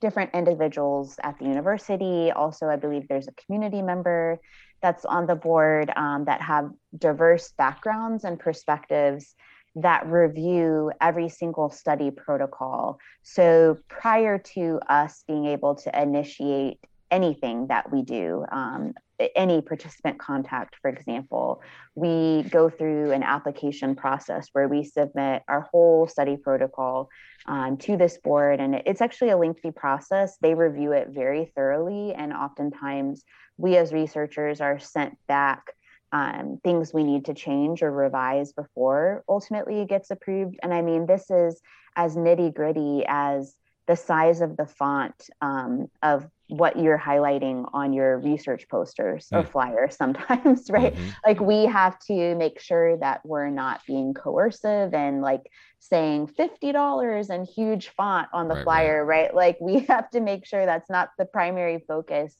different individuals at the university. Also, I believe there's a community member that's on the board um, that have diverse backgrounds and perspectives that review every single study protocol. So prior to us being able to initiate anything that we do, um, any participant contact, for example, we go through an application process where we submit our whole study protocol um, to this board. And it's actually a lengthy process. They review it very thoroughly. And oftentimes, we as researchers are sent back um, things we need to change or revise before ultimately it gets approved. And I mean, this is as nitty gritty as the size of the font um, of what you're highlighting on your research posters or mm. flyers sometimes right mm-hmm. like we have to make sure that we're not being coercive and like saying $50 and huge font on the right, flyer right. right. like we have to make sure that's not the primary focus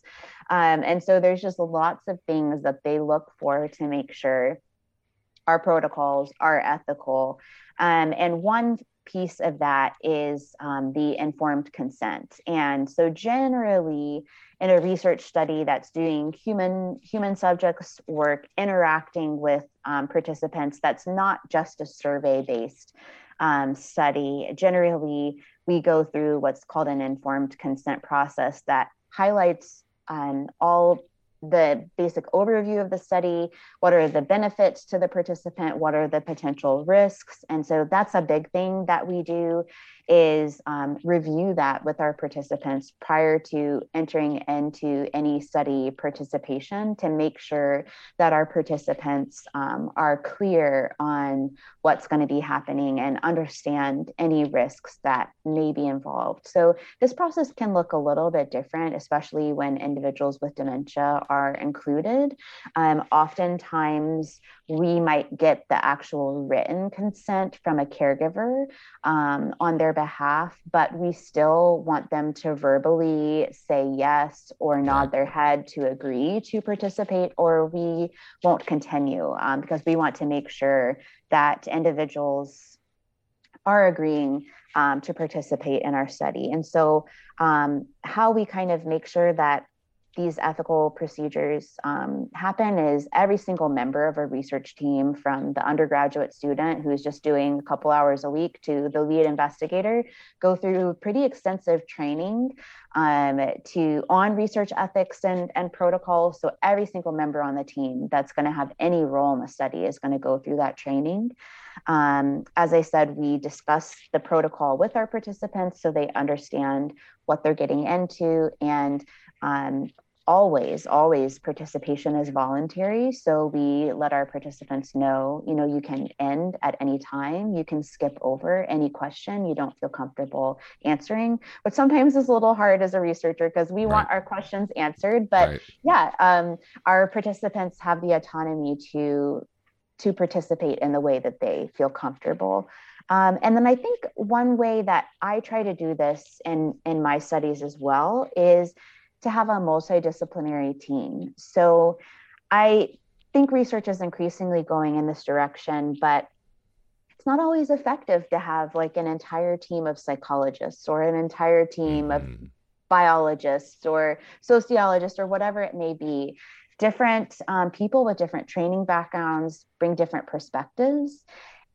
um, and so there's just lots of things that they look for to make sure our protocols are ethical um, and one piece of that is um, the informed consent. And so, generally, in a research study that's doing human human subjects work interacting with um, participants, that's not just a survey based um, study. Generally, we go through what's called an informed consent process that highlights um, all the basic overview of the study what are the benefits to the participant what are the potential risks and so that's a big thing that we do is um, review that with our participants prior to entering into any study participation to make sure that our participants um, are clear on what's going to be happening and understand any risks that may be involved. So, this process can look a little bit different, especially when individuals with dementia are included. Um, oftentimes, we might get the actual written consent from a caregiver um, on their behalf, but we still want them to verbally say yes or nod their head to agree to participate, or we won't continue um, because we want to make sure that individuals are agreeing um, to participate in our study. And so, um, how we kind of make sure that these ethical procedures um, happen is every single member of a research team, from the undergraduate student who's just doing a couple hours a week to the lead investigator, go through pretty extensive training um, to on research ethics and, and protocols. So every single member on the team that's going to have any role in the study is going to go through that training. Um, as I said, we discuss the protocol with our participants so they understand what they're getting into and um, always always participation is voluntary. So we let our participants know you know you can end at any time. You can skip over any question you don't feel comfortable answering. But sometimes it's a little hard as a researcher because we right. want our questions answered. But right. yeah um, our participants have the autonomy to to participate in the way that they feel comfortable. Um, and then I think one way that I try to do this in in my studies as well is to have a multidisciplinary team. So I think research is increasingly going in this direction, but it's not always effective to have like an entire team of psychologists or an entire team of mm-hmm. biologists or sociologists or whatever it may be. Different um, people with different training backgrounds bring different perspectives.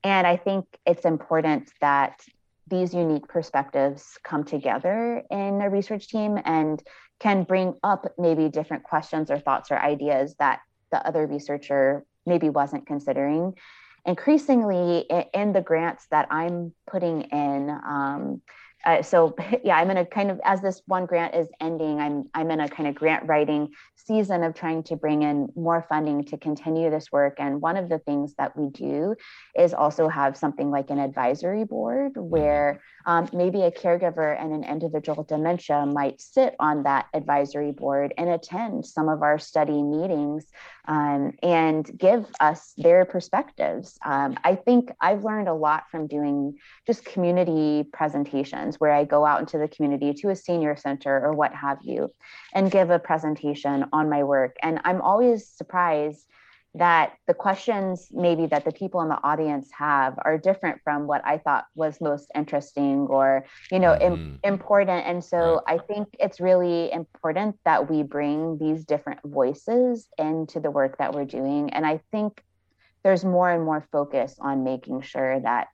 And I think it's important that these unique perspectives come together in a research team and can bring up maybe different questions or thoughts or ideas that the other researcher maybe wasn't considering. Increasingly, in the grants that I'm putting in, um, uh, so yeah, I'm in a kind of as this one grant is ending, I'm I'm in a kind of grant writing season of trying to bring in more funding to continue this work. And one of the things that we do is also have something like an advisory board where um, maybe a caregiver and an individual with dementia might sit on that advisory board and attend some of our study meetings um, and give us their perspectives. Um, I think I've learned a lot from doing just community presentations where I go out into the community to a senior center or what have you and give a presentation on my work. And I'm always surprised that the questions maybe that the people in the audience have are different from what I thought was most interesting or you know mm-hmm. Im- important. And so I think it's really important that we bring these different voices into the work that we're doing. And I think there's more and more focus on making sure that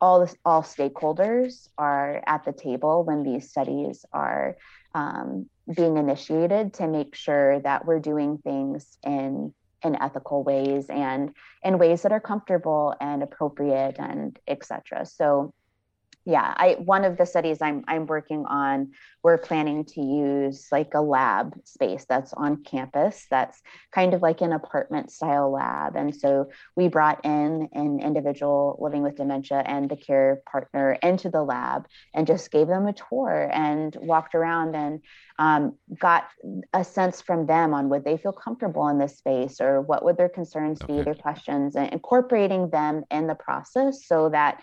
all this, all stakeholders are at the table when these studies are um, being initiated to make sure that we're doing things in in ethical ways and in ways that are comfortable and appropriate and etc so yeah i one of the studies i'm i'm working on we're planning to use like a lab space that's on campus that's kind of like an apartment style lab and so we brought in an individual living with dementia and the care partner into the lab and just gave them a tour and walked around and um, got a sense from them on would they feel comfortable in this space or what would their concerns okay. be their questions and incorporating them in the process so that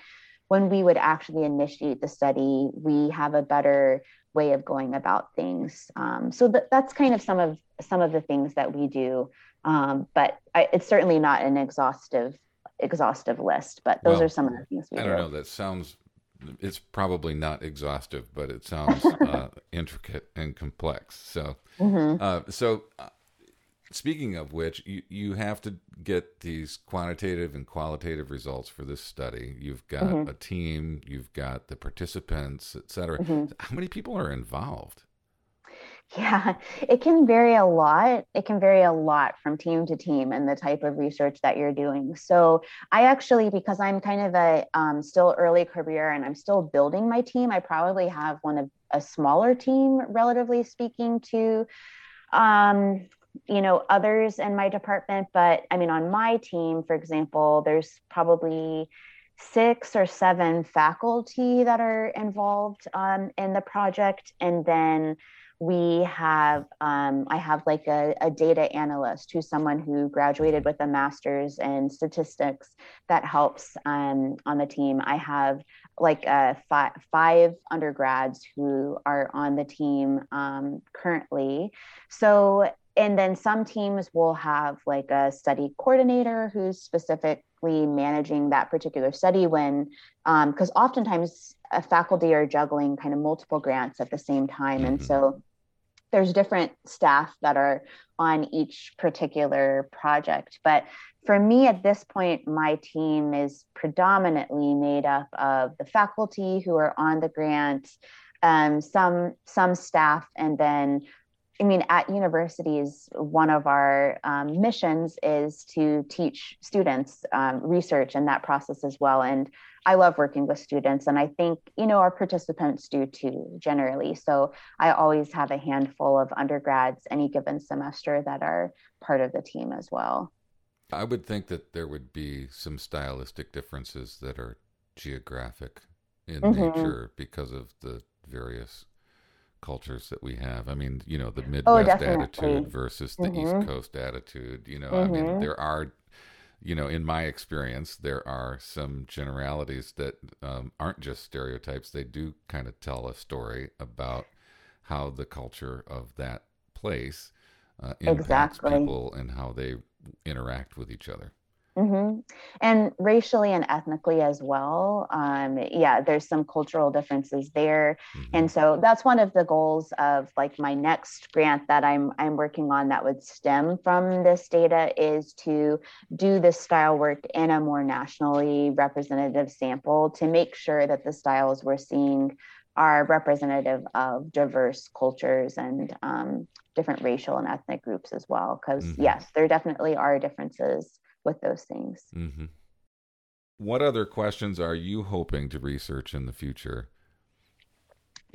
when we would actually initiate the study we have a better way of going about things um, so th- that's kind of some of some of the things that we do um, but I, it's certainly not an exhaustive exhaustive list but those well, are some of the things we do. I don't do. know that sounds it's probably not exhaustive, but it sounds uh, intricate and complex. So, mm-hmm. uh, so uh, speaking of which, you you have to get these quantitative and qualitative results for this study. You've got mm-hmm. a team, you've got the participants, et cetera. Mm-hmm. How many people are involved? Yeah, it can vary a lot. It can vary a lot from team to team and the type of research that you're doing. So, I actually, because I'm kind of a um, still early career and I'm still building my team, I probably have one of a smaller team, relatively speaking, to um, you know others in my department. But I mean, on my team, for example, there's probably six or seven faculty that are involved um, in the project, and then we have um, i have like a, a, data analyst who's someone who graduated with a master's in statistics that helps um, on the team i have like uh, five, five undergrads who are on the team um, currently so and then some teams will have like a study coordinator who's specifically managing that particular study when because um, oftentimes a faculty are juggling kind of multiple grants at the same time mm-hmm. and so there's different staff that are on each particular project but for me at this point my team is predominantly made up of the faculty who are on the grant um, some some staff and then I mean, at universities, one of our um, missions is to teach students um, research and that process as well. And I love working with students, and I think, you know, our participants do too, generally. So I always have a handful of undergrads any given semester that are part of the team as well. I would think that there would be some stylistic differences that are geographic in mm-hmm. nature because of the various cultures that we have. I mean, you know, the oh, Midwest oh, attitude versus the mm-hmm. East Coast attitude. You know, mm-hmm. I mean, mm-hmm. there are, you know, in my experience, there are some generalities that um, aren't just stereotypes. They do kind of tell a story about how the culture of that place uh, impacts exactly. people and how they interact with each other. Mm-hmm. And racially and ethnically as well. Um, yeah, there's some cultural differences there, mm-hmm. and so that's one of the goals of like my next grant that I'm I'm working on that would stem from this data is to do this style work in a more nationally representative sample to make sure that the styles we're seeing are representative of diverse cultures and um, different racial and ethnic groups as well. Because mm-hmm. yes, there definitely are differences with those things. Mm-hmm. What other questions are you hoping to research in the future?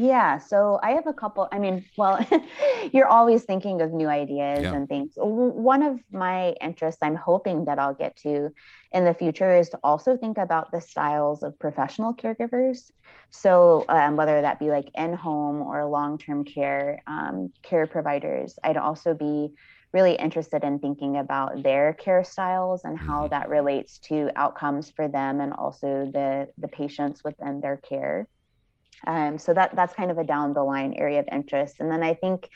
Yeah, so I have a couple. I mean, well, you're always thinking of new ideas yeah. and things. One of my interests I'm hoping that I'll get to in the future is to also think about the styles of professional caregivers. So, um, whether that be like in home or long term care um, care providers, I'd also be really interested in thinking about their care styles and how mm-hmm. that relates to outcomes for them and also the the patients within their care. Um, so that that's kind of a down the line area of interest. And then I think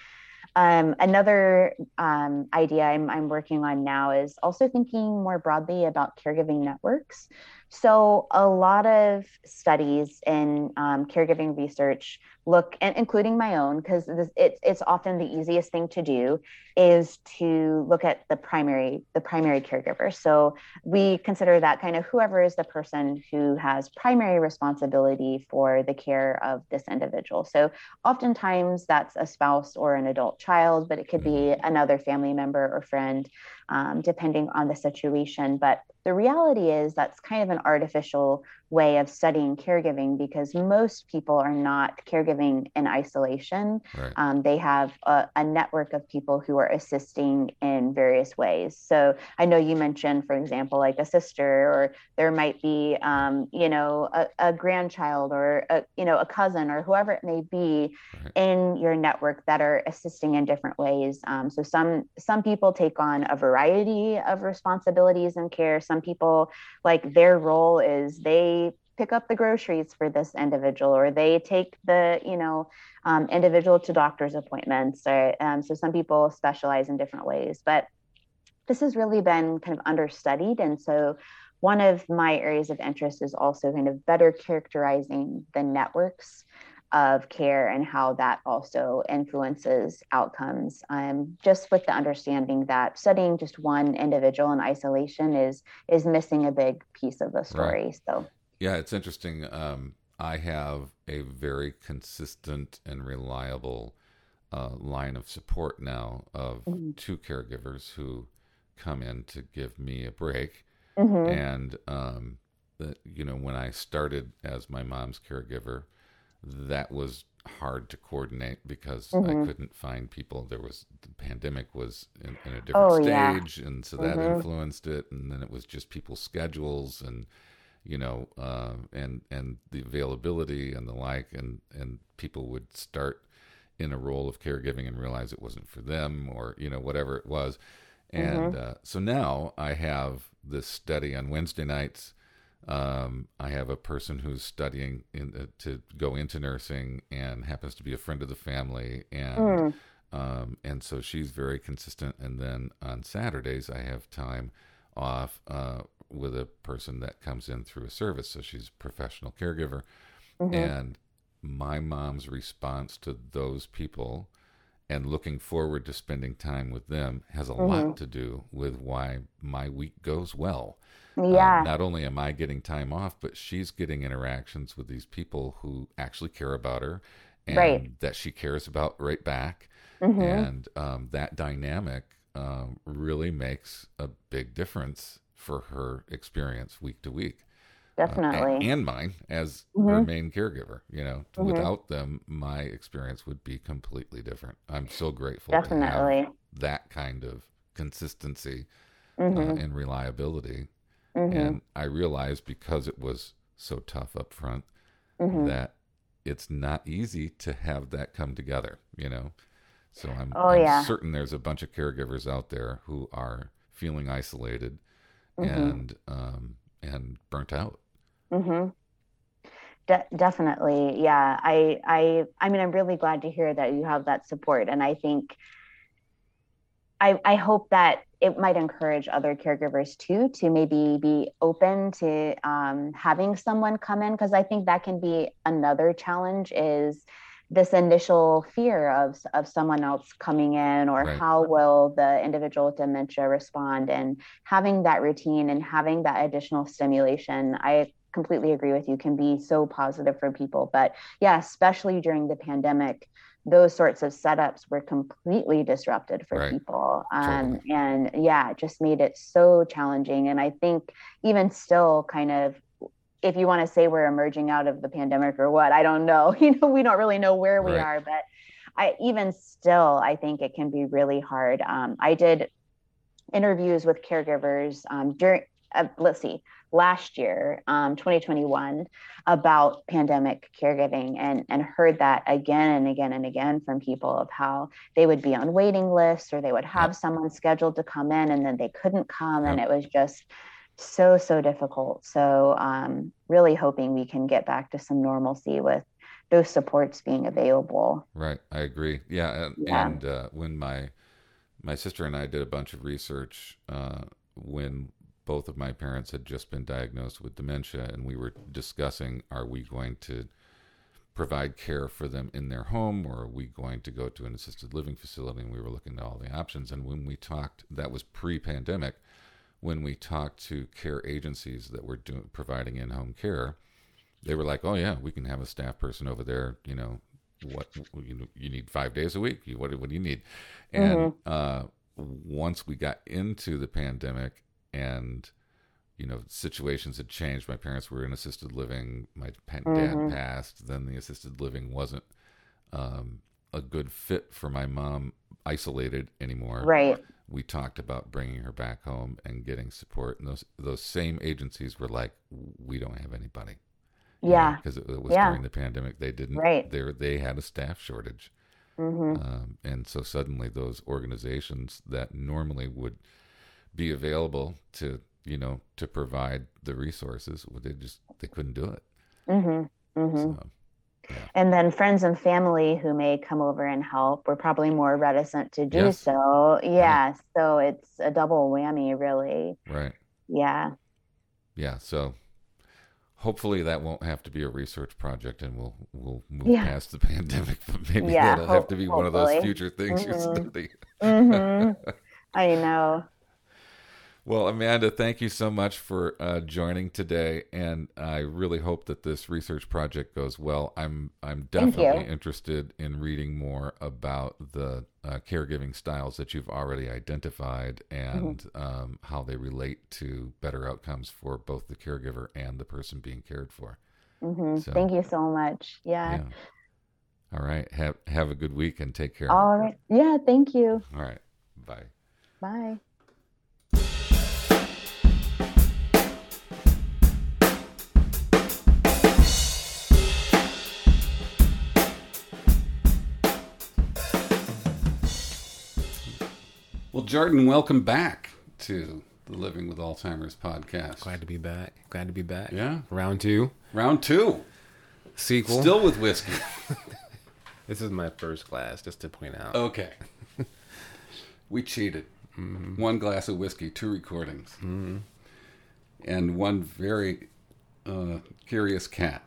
um, another um, idea I'm, I'm working on now is also thinking more broadly about caregiving networks. So, a lot of studies in um, caregiving research look, and including my own, because it's it's often the easiest thing to do, is to look at the primary the primary caregiver. So we consider that kind of whoever is the person who has primary responsibility for the care of this individual. So oftentimes that's a spouse or an adult child, but it could be another family member or friend, um, depending on the situation. But the reality is that's kind of an artificial way of studying caregiving because most people are not caregiving in isolation. Right. Um, they have a, a, network of people who are assisting in various ways. So I know you mentioned, for example, like a sister, or there might be, um, you know, a, a, grandchild or a, you know a cousin or whoever it may be right. in your network that are assisting in different ways. Um, so some some people take on a variety of responsibilities and care. Some people like their role is they pick up the groceries for this individual or they take the you know um, individual to doctor's appointments or, um, so some people specialize in different ways but this has really been kind of understudied and so one of my areas of interest is also kind of better characterizing the networks of care and how that also influences outcomes. Um, just with the understanding that studying just one individual in isolation is is missing a big piece of the story. Right. So yeah, it's interesting. Um, I have a very consistent and reliable uh, line of support now of mm-hmm. two caregivers who come in to give me a break. Mm-hmm. And, um, the, you know, when I started as my mom's caregiver, that was hard to coordinate because mm-hmm. I couldn't find people. There was the pandemic was in, in a different oh, stage, yeah. and so that mm-hmm. influenced it. And then it was just people's schedules and you know, uh, and and the availability and the like, and and people would start in a role of caregiving and realize it wasn't for them or you know whatever it was and mm-hmm. uh, so now i have this study on wednesday nights um, i have a person who's studying in, uh, to go into nursing and happens to be a friend of the family and mm. um, and so she's very consistent and then on saturdays i have time off uh, with a person that comes in through a service so she's a professional caregiver mm-hmm. and my mom's response to those people and looking forward to spending time with them has a mm-hmm. lot to do with why my week goes well. Yeah. not only am I getting time off, but she's getting interactions with these people who actually care about her and right. that she cares about right back. Mm-hmm. And um, that dynamic um, really makes a big difference for her experience week to week. Definitely. Uh, and, and, mine as mm-hmm. her main caregiver. You know, mm-hmm. without them, my experience would be completely different. I'm so grateful Definitely. that kind of consistency mm-hmm. uh, and reliability. Mm-hmm. And I realized because it was so tough up front mm-hmm. that it's not easy to have that come together, you know? So I'm, oh, I'm yeah. certain there's a bunch of caregivers out there who are feeling isolated mm-hmm. and um, and burnt out. Mm-hmm. De- definitely, yeah. I, I, I mean, I'm really glad to hear that you have that support, and I think, I, I hope that it might encourage other caregivers too to maybe be open to um, having someone come in because I think that can be another challenge is this initial fear of of someone else coming in or right. how will the individual with dementia respond and having that routine and having that additional stimulation i completely agree with you can be so positive for people but yeah especially during the pandemic those sorts of setups were completely disrupted for right. people um, totally. and yeah it just made it so challenging and i think even still kind of if you want to say we're emerging out of the pandemic or what i don't know you know we don't really know where we right. are but i even still i think it can be really hard um, i did interviews with caregivers um, during uh, let's see last year, um, 2021, about pandemic caregiving and, and heard that again and again and again from people of how they would be on waiting lists or they would have yep. someone scheduled to come in and then they couldn't come. Yep. And it was just so, so difficult. So, um, really hoping we can get back to some normalcy with those supports being available. Right. I agree. Yeah. And, yeah. and uh, when my, my sister and I did a bunch of research uh, when both of my parents had just been diagnosed with dementia, and we were discussing are we going to provide care for them in their home or are we going to go to an assisted living facility? And we were looking at all the options. And when we talked, that was pre pandemic, when we talked to care agencies that were doing, providing in home care, they were like, oh, yeah, we can have a staff person over there, you know. What you, you need five days a week? What, what do you need? And mm-hmm. uh, once we got into the pandemic and you know situations had changed my parents were in assisted living my mm-hmm. dad passed then the assisted living wasn't um, a good fit for my mom isolated anymore right we talked about bringing her back home and getting support and those those same agencies were like we don't have anybody yeah because it, it, was yeah. during the pandemic they didn't right they they had a staff shortage mm-hmm. um, and so suddenly those organizations that normally would be available to you know to provide the resources they just they couldn't do it mm-hmm. Mm-hmm. So, yeah. and then friends and family who may come over and help were probably more reticent to do yes. so yeah right. so it's a double whammy really right yeah yeah so hopefully that won't have to be a research project and we'll we'll move yeah. past the pandemic but maybe yeah, that'll have to be hopefully. one of those future things mm-hmm. you're studying mm-hmm. i know well, Amanda, thank you so much for uh, joining today, and I really hope that this research project goes well. I'm I'm definitely interested in reading more about the uh, caregiving styles that you've already identified and mm-hmm. um, how they relate to better outcomes for both the caregiver and the person being cared for. Mm-hmm. So, thank you so much. Yeah. yeah. All right. Have have a good week and take care. All right. Yeah. Thank you. All right. Bye. Bye. Well, Jordan, welcome back to the Living with Alzheimer's podcast. Glad to be back. Glad to be back. Yeah. Round two. Round two. Sequel. Still with whiskey. this is my first glass, just to point out. Okay. we cheated. Mm-hmm. One glass of whiskey, two recordings, mm-hmm. and one very uh, curious cat.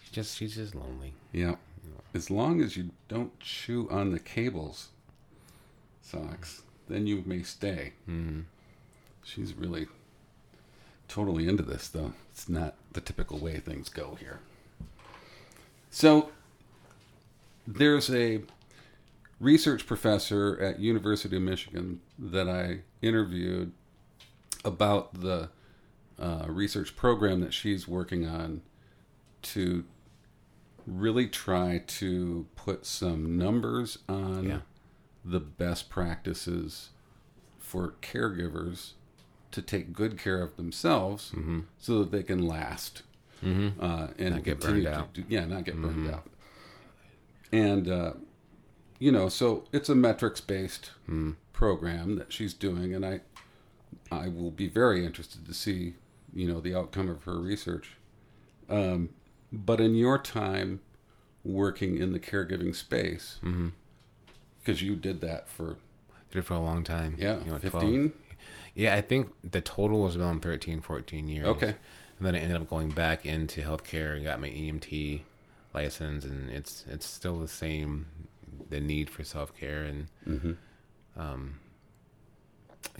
She's just she's just lonely. Yeah. As long as you don't chew on the cables, socks, then you may stay. Mm-hmm. She's really totally into this, though. It's not the typical way things go here. So there's a research professor at University of Michigan that I interviewed about the uh, research program that she's working on to really try to put some numbers on yeah. The best practices for caregivers to take good care of themselves mm-hmm. so that they can last mm-hmm. uh, and not get burned out. Do, yeah, not get burned mm-hmm. out. And uh, you know, so it's a metrics based mm. program that she's doing, and I I will be very interested to see you know the outcome of her research. Um, but in your time working in the caregiving space, because you did that for did it for a long time. Yeah, you know, 15? Yeah, I think the total was around 13, 14 years. Okay. And then I ended up going back into healthcare and got my EMT license, and it's it's still the same, the need for self care, and mm-hmm. um,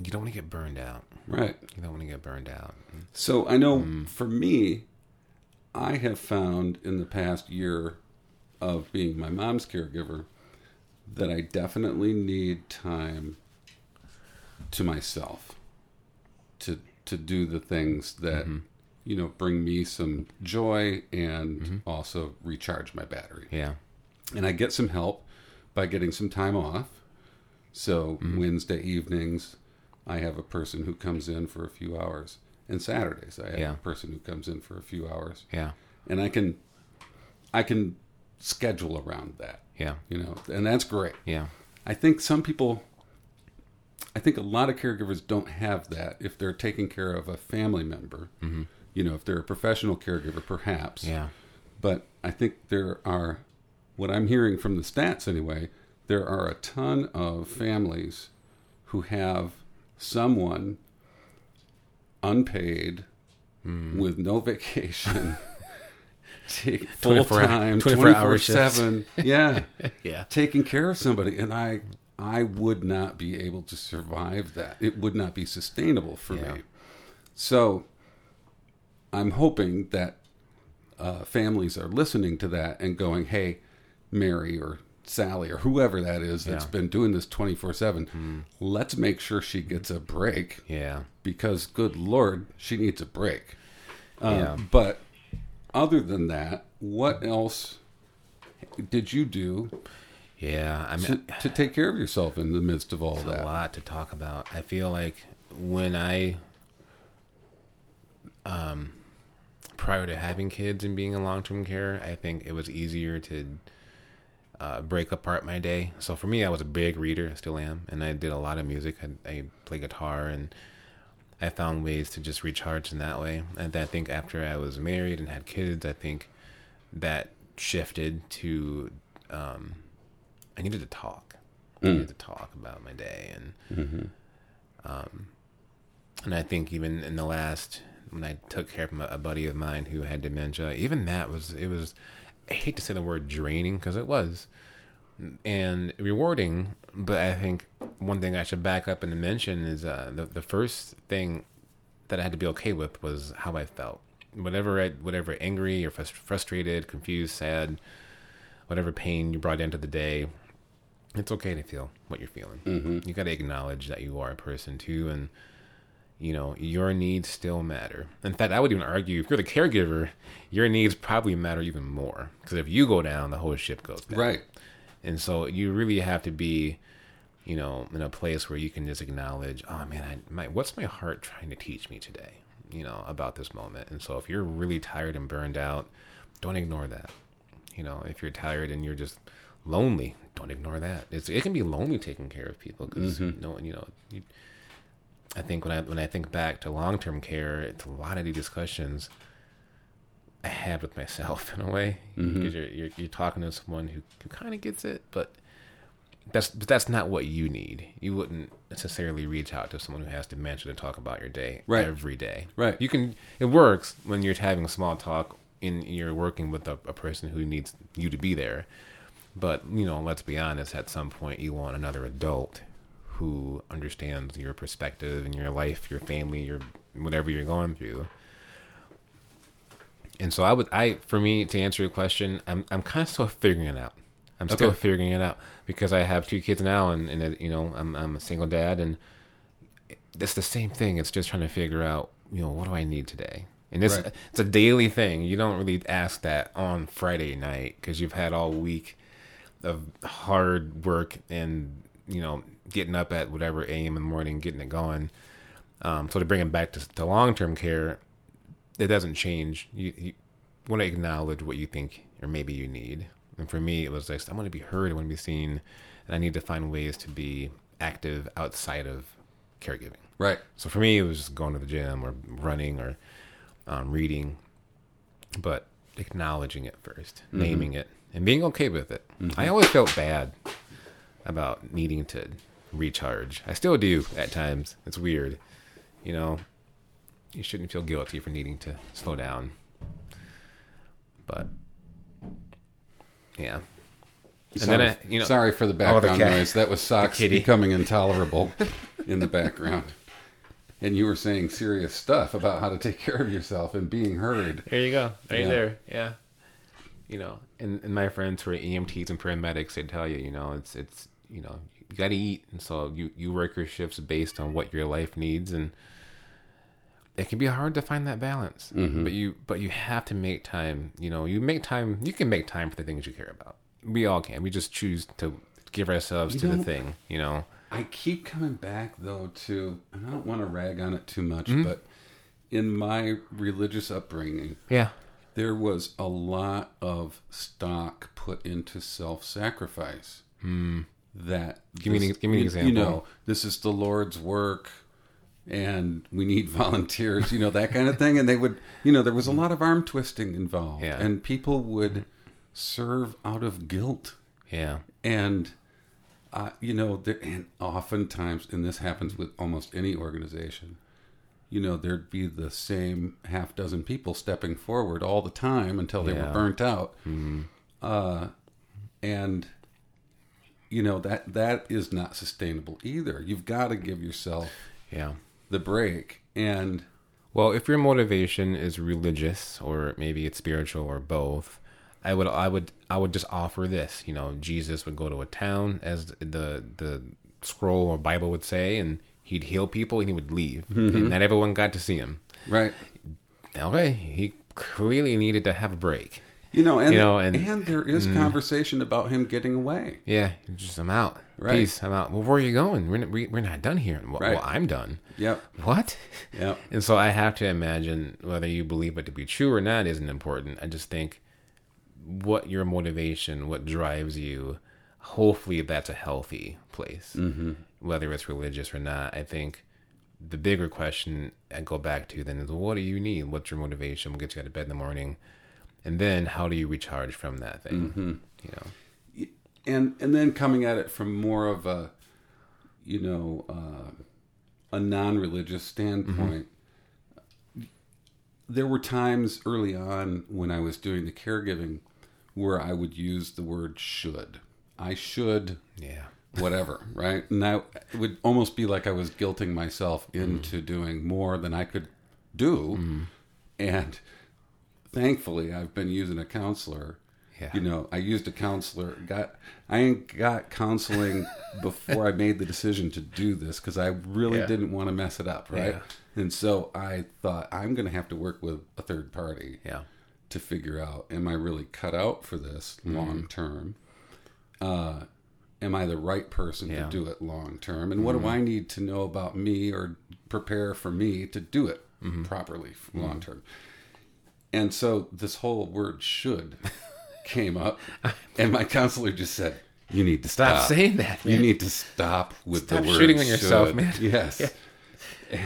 you don't want to get burned out. Right. You don't want to get burned out. So I know mm. for me, I have found in the past year of being my mom's caregiver that I definitely need time to myself to to do the things that mm-hmm. you know bring me some joy and mm-hmm. also recharge my battery. Yeah. And I get some help by getting some time off. So mm-hmm. Wednesday evenings I have a person who comes in for a few hours. And Saturdays I have yeah. a person who comes in for a few hours. Yeah. And I can I can schedule around that. Yeah. You know, and that's great. Yeah. I think some people I think a lot of caregivers don't have that if they're taking care of a family member. Mm-hmm. You know, if they're a professional caregiver, perhaps. Yeah. But I think there are, what I'm hearing from the stats anyway, there are a ton of families who have someone unpaid mm. with no vacation. full time, 24 7. Yeah. yeah. Taking care of somebody. And I, I would not be able to survive that. It would not be sustainable for yeah. me. So I'm hoping that uh, families are listening to that and going, hey, Mary or Sally or whoever that is that's yeah. been doing this 24 7, mm. let's make sure she gets a break. Yeah. Because, good Lord, she needs a break. Uh, yeah. But other than that, what else did you do yeah, I mean, to, to, take care of yourself in the midst of all that. A lot to talk about. I feel like when I, um, prior to having kids and being in long term care, I think it was easier to uh, break apart my day. So for me, I was a big reader, I still am, and I did a lot of music. I, I play guitar, and I found ways to just recharge in that way. And I think after I was married and had kids, I think that shifted to um, I needed to talk. Mm. I needed to talk about my day, and mm-hmm. um, and I think even in the last when I took care of a buddy of mine who had dementia, even that was it was. I hate to say the word draining because it was, and rewarding. But I think one thing I should back up and mention is uh, the the first thing that I had to be okay with was how I felt. Whatever I, whatever angry or frustrated, confused, sad, whatever pain you brought into the day, it's okay to feel what you're feeling. Mm-hmm. You got to acknowledge that you are a person too, and you know your needs still matter. In fact, I would even argue if you're the caregiver, your needs probably matter even more because if you go down, the whole ship goes down. Right. And so you really have to be, you know, in a place where you can just acknowledge, oh man, I, my what's my heart trying to teach me today, you know, about this moment. And so if you're really tired and burned out, don't ignore that. You know, if you're tired and you're just lonely, don't ignore that. It's it can be lonely taking care of people because mm-hmm. no one, you know. You, I think when I when I think back to long term care, it's a lot of the discussions I had with myself in a way mm-hmm. because you're, you're, you're talking to someone who, who kind of gets it, but that's but that's not what you need. You wouldn't necessarily reach out to someone who has dementia to talk about your day right. every day. Right. You can. It works when you're having small talk in you're working with a, a person who needs you to be there. But you know, let's be honest. At some point, you want another adult who understands your perspective and your life, your family, your whatever you're going through. And so I would, I for me to answer your question, I'm I'm kind of still figuring it out. I'm okay. still figuring it out because I have two kids now, and and you know I'm I'm a single dad, and it's the same thing. It's just trying to figure out, you know, what do I need today? And it's right. it's a daily thing. You don't really ask that on Friday night because you've had all week of hard work and you know getting up at whatever a.m. in the morning, getting it going. Um, so to bring it back to, to long term care, it doesn't change. You, you want to acknowledge what you think or maybe you need. And for me, it was like I want to be heard, I want to be seen, and I need to find ways to be active outside of caregiving. Right. So for me, it was just going to the gym or running or um, reading, but acknowledging it 1st mm-hmm. naming it, and being okay with it. Mm-hmm. I always felt bad about needing to recharge. I still do at times. It's weird. You know, you shouldn't feel guilty for needing to slow down. But yeah. And sorry, then I, you know, sorry for the background oh, the noise. That was socks becoming intolerable in the background. And you were saying serious stuff about how to take care of yourself and being heard. There you go. Right yeah. there. Yeah. You know, and, and my friends who are EMTs and paramedics, they tell you, you know, it's it's you know, you got to eat, and so you you work your shifts based on what your life needs, and it can be hard to find that balance. Mm-hmm. But you but you have to make time. You know, you make time. You can make time for the things you care about. We all can. We just choose to give ourselves you to the thing. You know. I keep coming back though to, and I don't want to rag on it too much, mm-hmm. but in my religious upbringing, yeah, there was a lot of stock put into self-sacrifice. Mm that give this, me give me an example. You know, this is the Lord's work, and we need volunteers. You know that kind of thing. And they would, you know, there was a lot of arm twisting involved, yeah. and people would serve out of guilt. Yeah, and uh, you know, there, and oftentimes, and this happens with almost any organization. You know, there'd be the same half dozen people stepping forward all the time until they yeah. were burnt out. Mm-hmm. Uh, and you know that that is not sustainable either. You've got to give yourself yeah the break and well, if your motivation is religious or maybe it's spiritual or both, I would I would I would just offer this. You know, Jesus would go to a town as the the scroll or Bible would say, and he'd heal people and he would leave, mm-hmm. and not everyone got to see him. Right. Okay, he clearly needed to have a break. You know, and you know, and, and there is mm, conversation about him getting away. Yeah, just I'm out. Right. Peace. I'm out. Well, where are you going? We're not, we're not done here. Well, right. well, I'm done. Yep. What? Yep. And so I have to imagine whether you believe it to be true or not isn't important. I just think what your motivation, what drives you, hopefully that's a healthy place, mm-hmm. whether it's religious or not. I think the bigger question I go back to then is what do you need? What's your motivation? What gets you out of bed in the morning? And then how do you recharge from that thing mm-hmm. you know and and then coming at it from more of a you know uh, a non-religious standpoint mm-hmm. there were times early on when i was doing the caregiving where i would use the word should i should yeah whatever right and that would almost be like i was guilting myself into mm-hmm. doing more than i could do mm-hmm. and thankfully I've been using a counselor. Yeah. You know, I used a counselor. Got I ain't got counseling before I made the decision to do this because I really yeah. didn't want to mess it up, right? Yeah. And so I thought I'm going to have to work with a third party. Yeah. To figure out, am I really cut out for this mm-hmm. long term? Uh, am I the right person yeah. to do it long term? And what mm-hmm. do I need to know about me or prepare for me to do it mm-hmm. properly long term? And so this whole word should came up, and my counselor just said, You need to stop, stop saying that. Man. You need to stop with stop the word shooting on yourself, should. man. Yes, Yeah.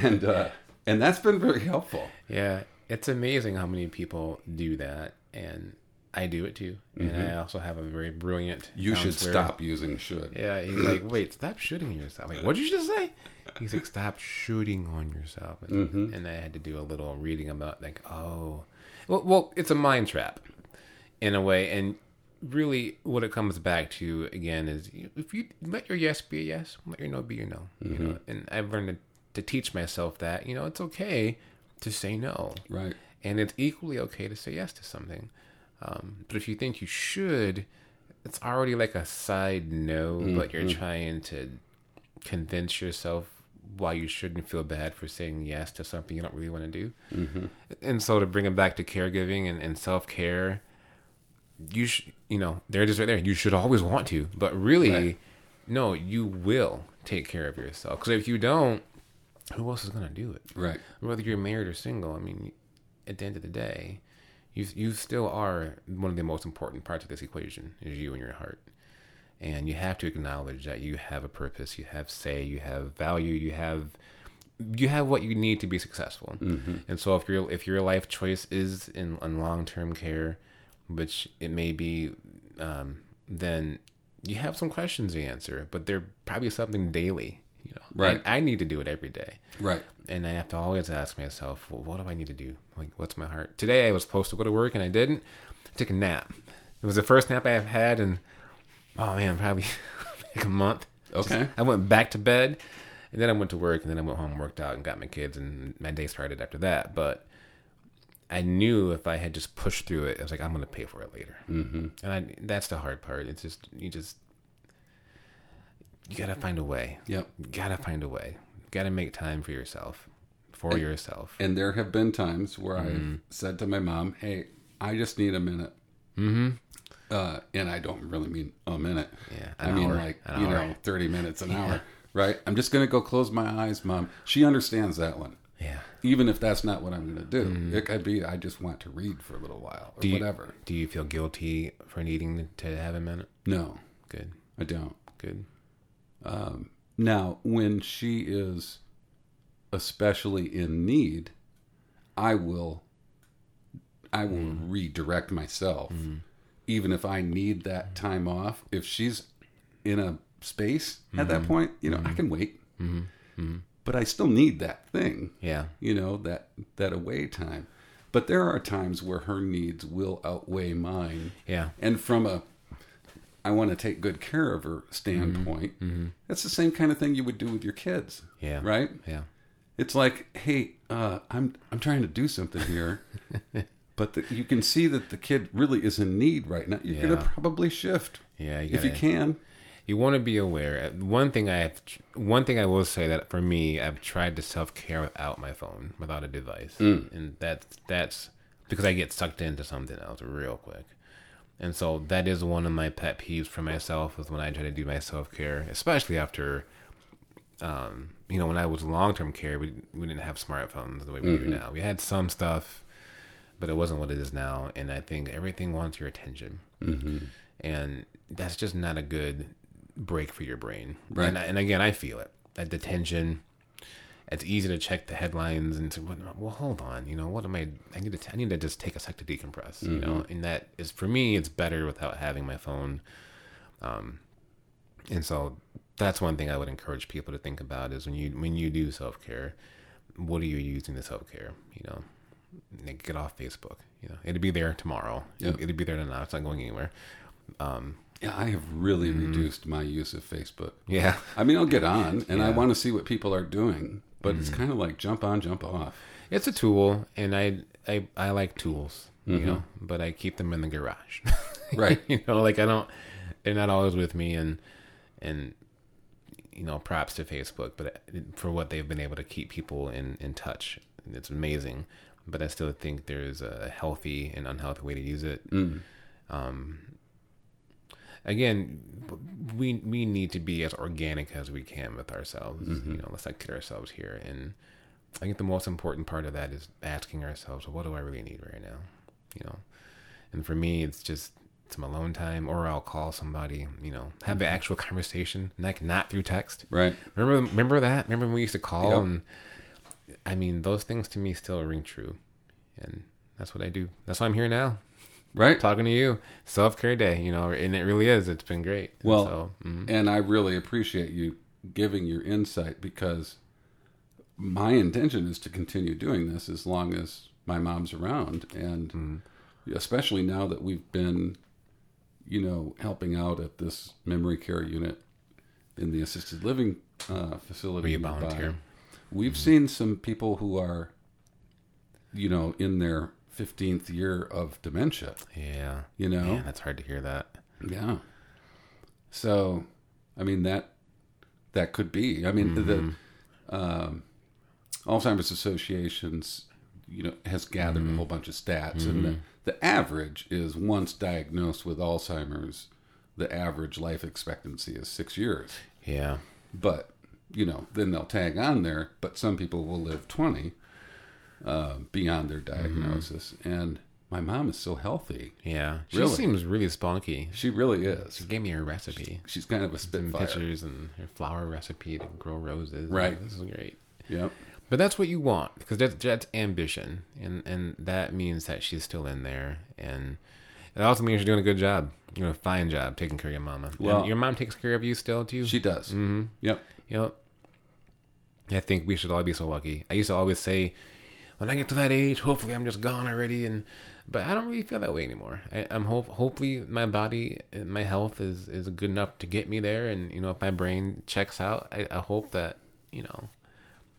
and uh, and that's been very helpful. Yeah, it's amazing how many people do that, and I do it too. And I also have a very brilliant. Mm-hmm. You should stop using should. Yeah, he's like, wait, stop shooting yourself. Like, what did you just say? He's like, stop shooting on yourself. And, Mm-hmm. and I had to do a little reading about, like, oh, well, well, it's a mind trap in a way. And really, what it comes back to again is if you let your yes be a yes, let your no be your no. You know, and I've learned to, to teach myself that you know it's okay to say no, Right. and it's equally okay to say yes to something. Um, but if you think you should, it's already like a side no, but you're trying to convince yourself why you shouldn't feel bad for saying yes to something you don't really want to do. Mm-hmm. And so to bring it back to caregiving and, and self care, you should, you know, they're just right there. You should always want to, but really, Right. no, you will take care of yourself. Because if you don't, who else is going to do it? Right. whether you're married or single, I mean, at the end of the day, you you still are one of the most important parts of this equation is you and your heart, and you have to acknowledge that you have a purpose, you have say, you have value, you have you have what you need to be successful. And so if your if your life choice is in, in long term care, which it may be, um, then you have some questions to answer, but they're probably something daily. You know, Right. I, I need to do it every day Right. and I have to always ask myself, well, what do I need to do? Like, what's my heart? Today I was supposed to go to work and I didn't. I took a nap. It was the first nap I've had in, oh man, probably like a month. Okay. I went back to bed and then I went to work and then I went home, worked out, and got my kids, and my day started after that. But I knew if I had just pushed through it, I was like, I'm going to pay for it later. Mm-hmm. And I, that's the hard part. It's just, you just, you got to find a way. Yep. You gotta find a way. You gotta make time for yourself, for yourself. And there have been times where Mm-hmm. I've said to my mom, "Hey, I just need a minute." Mm-hmm. Uh, and I don't really mean a minute. Yeah, I an mean hour, like you hour. know, thirty minutes, an hour. Right? I'm just gonna go close my eyes, mom. She understands that one. Yeah. Even if that's not what I'm gonna do, it could be I just want to read for a little while or. Do you, whatever. Do you feel guilty for needing to have a minute? No, Good. I don't. Good. Now, when she is especially in need, I will I will Mm. redirect myself. Even if I need that time off, if she's in a space at Mm-hmm. that point, you know, I can wait. But I still need that thing. Yeah. You know, that that away time. But there are times where her needs will outweigh mine. Yeah. And from a I want to take good care of her standpoint, that's the same kind of thing you would do with your kids. Mm-hmm. Yeah. Right? Yeah. It's like, hey, uh, I'm I'm trying to do something here, but the, you can see that the kid really is in need right now. You're gonna probably shift Yeah. You if you can. You want to be aware. Uh, one thing I have, one thing I will say that for me, I've tried to self care without my phone, without a device, mm. and that's that's because I get sucked into something else real quick. And so that is one of my pet peeves for myself is when I try to do my self care, especially after, um, you know, when I was long term care, we we didn't have smartphones the way we do mm-hmm. now. We had some stuff, but it wasn't what it is now. And I think everything wants your attention, mm-hmm. and that's just not a good break for your brain. Right. And, and again, I feel it. That the tension. It's easy to check the headlines and to well, hold on. You know what am I? I need to. I need to just take a sec to decompress. You know, and that is for me. It's better without having my phone. Um, and so that's one thing I would encourage people to think about is when you when you do self care, what are you using the self care? You know, like, get off Facebook. You know, it'll be there tomorrow. Yeah. It'll be there tonight. It's not going anywhere. Um, Yeah, I have really mm. reduced my use of Facebook. yeah, I mean, I'll get on and I want to see what people are doing, but it's mm. kind of like jump on, jump off. it's a tool, and I I I like tools. You mm-hmm. know, but I keep them in the garage. Right. you know, like I don't. They're not always with me, and and you know, props to Facebook, but uh, for what they've been able to keep people in in touch, it's amazing. But I still think there's a healthy and unhealthy way to use it. Mm. Um, again, we we need to be as organic as we can with ourselves. Mm-hmm. You know, let's not kid ourselves here. And I think the most important part of that is asking ourselves, what do I really need right now? You know, and for me, it's just some alone time, or I'll call somebody, you know, have the mm-hmm. actual conversation, like not through text. Right. Remember, remember that? Remember when we used to call yep. and, I mean, those things to me still ring true, and that's what I do. That's why I'm here now. Right. Talking to you, self care day, you know, and it really is. It's been great. Well, so, mm-hmm. and I really appreciate you giving your insight because my intention is to continue doing this as long as my mom's around, and mm-hmm. especially now that we've been, you know, helping out at this memory care unit in the assisted living uh, facility. We volunteer. We've mm-hmm. seen some people who are, you know, in their fifteenth year of dementia. Yeah, you know, Man, that's hard to hear that. Yeah. So, I mean that that could be. I mean mm-hmm. the um, Alzheimer's associations you know has gathered mm-hmm. a whole bunch of stats, mm-hmm. and the, the average is once diagnosed with Alzheimer's, the average life expectancy is six years. Yeah, but you know then they'll tag on there, but some people will live twenty uh, beyond their mm-hmm. diagnosis, and my mom is so healthy. Yeah, she really. seems really spunky. She really is. She gave me her recipe. She's kind of a spitfire. Pictures and her flower recipe to grow roses. Right. This is great. Yep. But that's what you want because that's, that's ambition, and and that means that she's still in there, and it also means you're doing a good job. You're doing a fine job taking care of your mama. Well, and your mom takes care of you still too. She does. Mm-hmm. Yep. Yep. I think we should all be so lucky. I used to always say, when I get to that age, hopefully I'm just gone already, and but I don't really feel that way anymore. I, am hope hopefully my body, my health is is good enough to get me there, and you know if my brain checks out, I, I hope that you know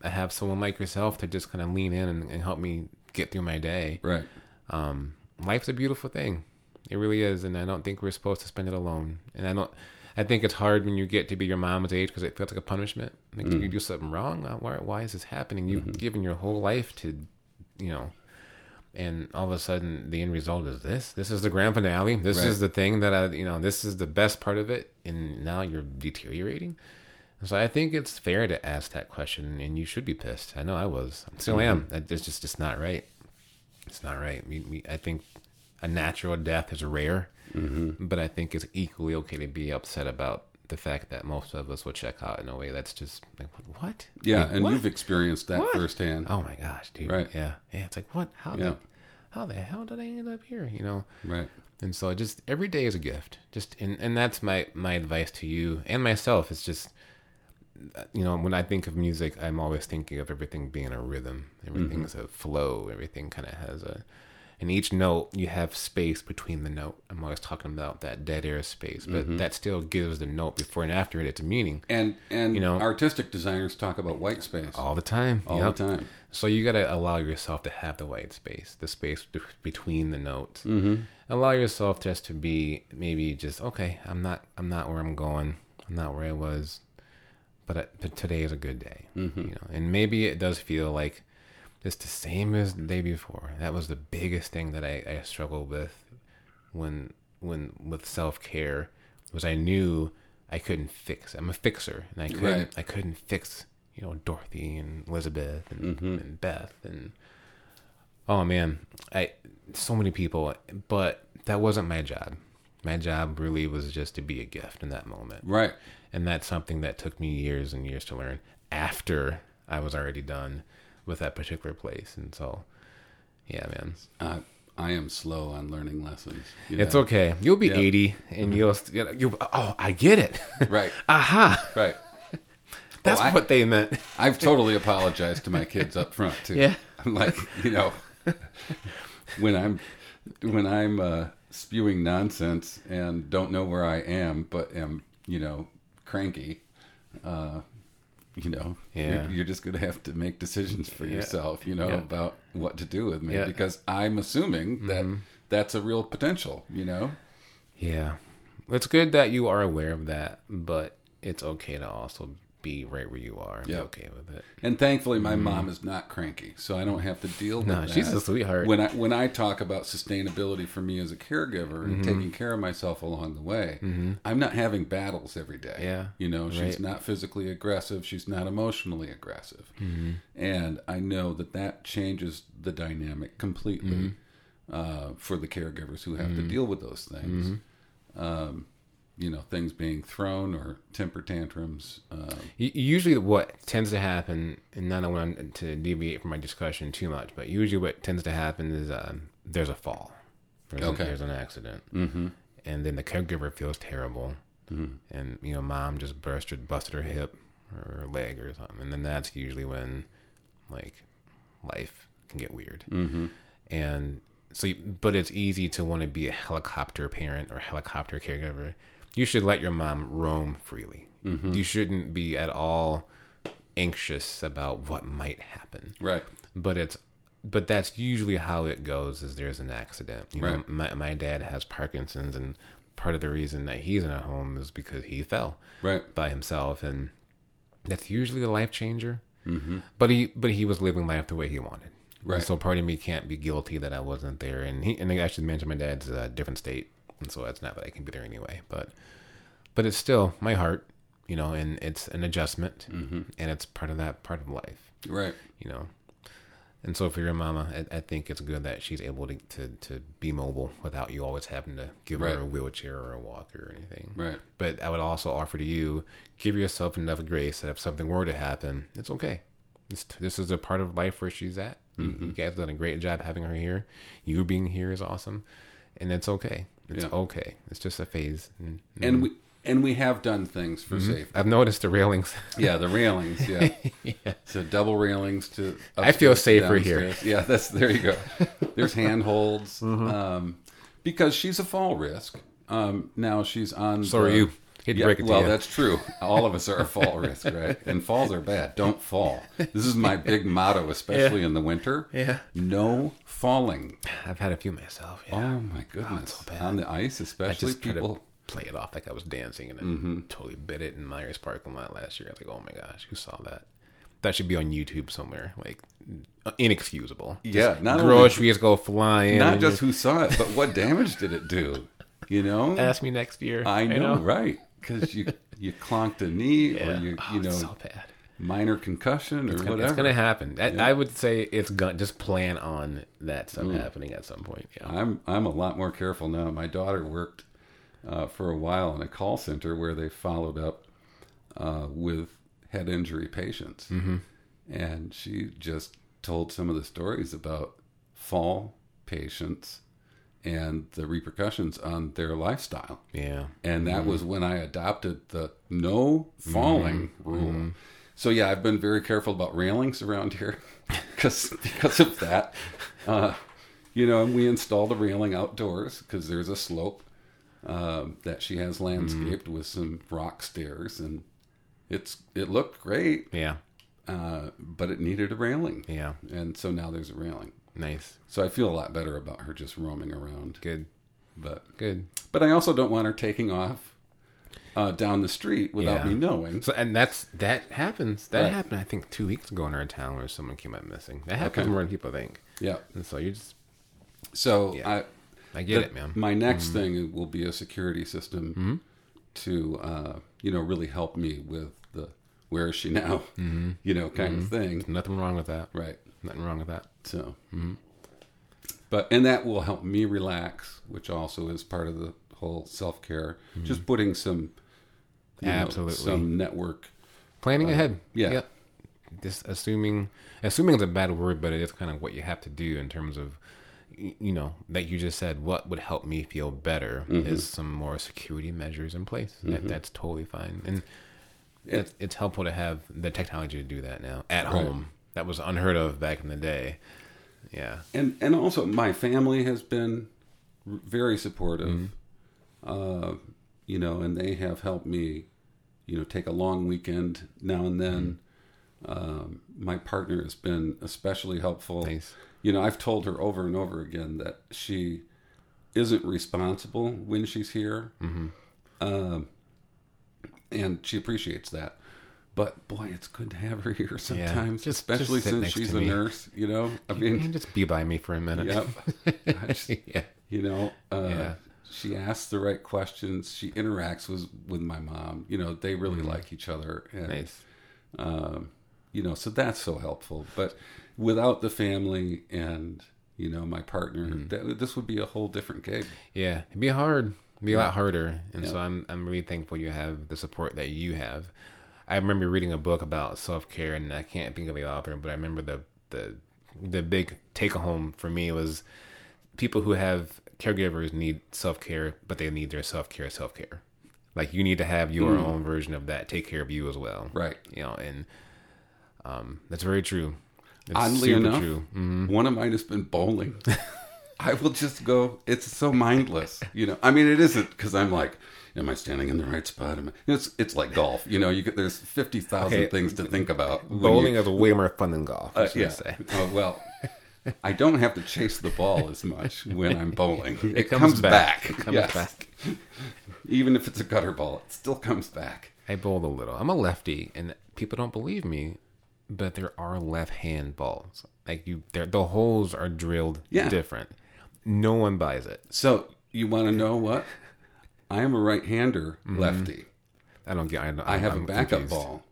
I have someone like yourself to just kind of lean in and, and help me get through my day. Right. Um, life's a beautiful thing. It really is, and I don't think we're supposed to spend it alone. And I don't. I think it's hard when you get to be your mom's age because it feels like a punishment. Like mm. you do something wrong. Why, why is this happening? You've mm-hmm. given your whole life to, you know, and all of a sudden the end result is this. This is the grand finale. This right. is the thing that I, you know, this is the best part of it, and now you're deteriorating. So I think it's fair to ask that question, and you should be pissed. I know I was. I still am. Mm-hmm. It's just just not right. It's not right. We, we, I think a natural death is rare, mm-hmm. but I think it's equally okay to be upset about the fact that most of us will check out in a way that's just like what? Yeah, like, and what? you've experienced that what? firsthand. Oh my gosh, dude! Right? Yeah, yeah. It's like what? How? Yeah. how the hell did I end up here? You know? Right. And so just every day is a gift. Just and and that's my my advice to you and myself. It's just you know, when I think of music, I'm always thinking of everything being a rhythm. Everything's mm-hmm. a flow. Everything kind of has a, and each note you have space between the note. I'm always talking about that dead air space, but mm-hmm. that still gives the note before and after it its meaning. And and you know, artistic designers talk about white space all the time. All yep. the time. So you got to allow yourself to have the white space, the space between the notes. Mm-hmm. Allow yourself just to be maybe just okay. I'm not. I'm not where I'm going. I'm not where I was but, uh, but today is a good day, mm-hmm. you know. And maybe it does feel like it's the same as the day before. That was the biggest thing that I, I struggled with when when with self care was I knew I couldn't fix. I'm a fixer, and I couldn't right. I couldn't fix you know Dorothy and Elizabeth and, mm-hmm. and Beth and oh man, I so many people, but that wasn't my job. My job really was just to be a gift in that moment. Right and that's something that took me years and years to learn after I was already done with that particular place. And so, yeah, man. Uh, I am slow on learning lessons. You know? It's okay. You'll be yep. 80 and mm-hmm. you'll, you oh, I get it. Right. Aha. Right. That's well, what I, they meant. I've totally apologized to my kids up front too. Yeah. I'm like, you know, when I'm, when I'm, uh, spewing nonsense and don't know where I am, but am, you know, cranky, uh, you know, yeah. you're, you're, just going to have to make decisions for yeah. yourself, you know, yeah. about what to do with me because I'm assuming that mm-hmm. that's a real potential, you know? Yeah. It's good that you are aware of that, but it's okay to also be right where you are and yep. be okay with it. And thankfully, my mm. mom is not cranky, so I don't have to deal with no, that. she's a sweetheart. When I when I talk about sustainability for me as a caregiver and mm-hmm. taking care of myself along the way, mm-hmm. I'm not having battles every day. Yeah, you know, she's right. not physically aggressive. She's not emotionally aggressive, mm-hmm. and I know that that changes the dynamic completely. Mm-hmm. uh, for the caregivers who have mm-hmm. to deal with those things. Mm-hmm. Um, you know, things being thrown or temper tantrums. Um, usually, what tends to happen, and I don't want to deviate from my discussion too much, but usually what tends to happen is um, there's a fall, there's, okay. there's an accident, mm-hmm. and then the caregiver feels terrible, mm-hmm. and you know, mom just busted busted her hip or her leg or something, and then that's usually when like life can get weird, mm-hmm. and so, but it's easy to want to be a helicopter parent or helicopter caregiver. You should let your mom roam freely. Mm-hmm. You shouldn't be at all anxious about what might happen. Right. But it's but that's usually how it goes is there's an accident. You right. know, my my dad has Parkinson's and part of the reason that he's in a home is because he fell right by himself and that's usually a life changer. Mm-hmm. But he but he was living life the way he wanted. Right. And so part of me can't be guilty that I wasn't there. And he and I should mention my dad's a different state, and so it's not that I can be there anyway. But but it's still my heart, you know, and it's an adjustment, mm-hmm. and it's part of that part of life, right? You know. And so for your mama, I, I think it's good that she's able to, to, to be mobile without you always having to give right. her a wheelchair or a walker or anything. Right. But I would also offer to you, give yourself enough grace that if something were to happen, it's okay. This, this is a part of life where she's at. Mm-hmm. You, guys have done a great job having her here. You being here is awesome, and it's okay. It's yeah. okay. It's just a phase. And, and we and we have done things for mm-hmm. safety. I've noticed the railings. yeah, the railings. Yeah, yeah. So double railings to. I feel safer here. Yeah, that's there. You go. There's handholds. Mm-hmm. Um, because she's a fall risk. Um, now she's on. So the, are you. He'd yeah, well, that's true. All of us are a fall risk, right? And falls are bad. Don't fall. This is my big motto, especially yeah. in the winter. Yeah. No falling. I've had a few myself. Yeah. Oh my goodness! Oh, so on the ice, especially people play it off like I was dancing and mm-hmm. totally bit it in Meijer's parking lot last year. I was like, oh my gosh, who saw that? That should be on YouTube somewhere. Like inexcusable. Yeah, not groceries only, go flying. Not just who saw it, but what damage did it do? You know. Ask me next year. I know, I know. right? Because you you clonked a knee yeah. or you oh, you know so bad. minor concussion or it's gonna, whatever. It's going to happen. I, yeah. I, would say it's going just plan on that stuff mm. happening at some point. Yeah. I'm I'm a lot more careful now. My daughter worked uh, for a while in a call center where they followed up uh, with head injury patients, mm-hmm. and she just told some of the stories about fall patients and the repercussions on their lifestyle. Yeah. And that mm-hmm. was when I adopted the no falling mm-hmm. rule. Mm-hmm. So yeah, I've been very careful about railings around here because because of that. Uh, you know, we installed a railing outdoors because there's a slope uh, that she has landscaped mm-hmm. with some rock stairs, and it's it looked great. Yeah. Uh, but it needed a railing. Yeah. And so now there's a railing. Nice. So I feel a lot better about her just roaming around. Good. But good. But I also don't want her taking off uh, down the street without yeah. me knowing. So and that's that happens. That right. happened I think two weeks ago in our town where someone came up missing. That happens okay. more than people think. Yeah. And so you just So yeah. I I get the, it, man. My next mm-hmm. thing will be a security system mm-hmm. to uh, you know, really help me with the where is she now? Mm-hmm. You know, kind of mm-hmm. thing. There's nothing wrong with that. Right. Nothing wrong with that. So, mm-hmm. but and that will help me relax, which also is part of the whole self care. Mm-hmm. Just putting some, absolutely, know, some network planning uh, ahead. Yeah. yeah. Just assuming, assuming is a bad word, but it is kind of what you have to do in terms of, you know, like you just said, what would help me feel better mm-hmm. is some more security measures in place. That, mm-hmm. that's totally fine, and it's, it's helpful to have the technology to do that now at right. home that was unheard of back in the day. Yeah, and and also my family has been very supportive. Mm-hmm. Uh, you know, and they have helped me, you know, take a long weekend now and then. Mm-hmm. Um, my partner has been especially helpful. Nice. You know, I've told her over and over again that she isn't responsible when she's here, mm-hmm. uh, and she appreciates that. But boy, it's good to have her here sometimes, yeah, just, especially just since she's a me. nurse. You know, I mean, just be by me for a minute. Yep. just, yeah. You know, uh, yeah. she asks the right questions. She interacts with with my mom. You know, they really mm. like each other. And, nice. Um, you know, so that's so helpful. But without the family and you know, my partner, mm-hmm. that, this would be a whole different gig. Yeah, it'd be hard, it'd be yeah. a lot harder, and so I'm I'm really thankful you have the support that you have. I remember reading a book about self care, and I can't think of the author, but I remember the the the big take home for me was people who have caregivers need self care, but they need their self care self care. Like you need to have your mm. own version of that. Take care of you as well. Right. You know, and um, that's very true. It's Oddly enough, mm-hmm. one of mine has been bowling. I will just go. It's so mindless, you know. I mean, it isn't because I'm like, am I standing in the right spot? Am I, it's it's like golf, you know. You get there's fifty thousand okay. things to think about. Bowling you, is way more fun than golf. Uh, yeah. Say. Oh well. I don't have to chase the ball as much when I'm bowling. It, it comes, comes, back. back. It comes yes. back. Even if it's a gutter ball, it still comes back. I bowled a little. I'm a lefty, and people don't believe me, but there are left-hand balls. Like you, the holes are drilled yeah. different. No one buys it. So you want to know what? I am a right-hander, mm-hmm. lefty. I don't get. I, I have I'm a backup confused. ball.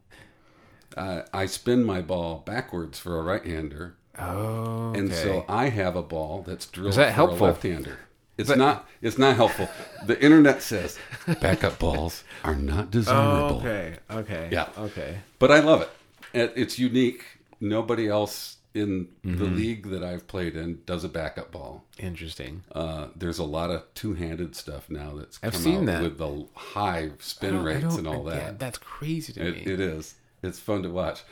Uh, I spin my ball backwards for a right-hander. Oh, okay. and so I have a ball that's drilled Is that for helpful? a left-hander. It's but, not. It's not helpful. The internet says backup balls are not desirable. Oh, okay. Okay. Yeah. Okay. But I love it. It's unique. Nobody else in mm-hmm. the league that I've played in does a backup ball. Interesting. Uh, there's a lot of two-handed stuff now that's I've seen that. with the high spin rates and all that. Yeah, that's crazy to it, me. It is. It's fun to watch.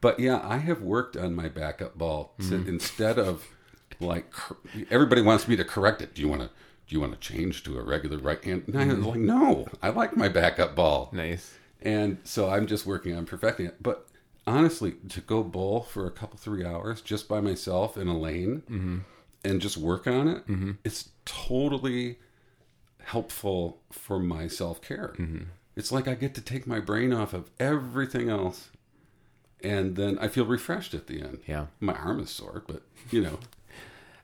But yeah, I have worked on my backup ball mm-hmm. instead of like everybody wants me to correct it. Do you want to? Do you want to change to a regular right hand? And I'm like, no, I like my backup ball. Nice. And so I'm just working on perfecting it. But honestly, to go bowl for a couple three hours just by myself in a lane mm-hmm. and just work on it, mm-hmm. it's totally helpful for my self care. Mm-hmm. It's like I get to take my brain off of everything else, and then I feel refreshed at the end. Yeah, my arm is sore, but you know.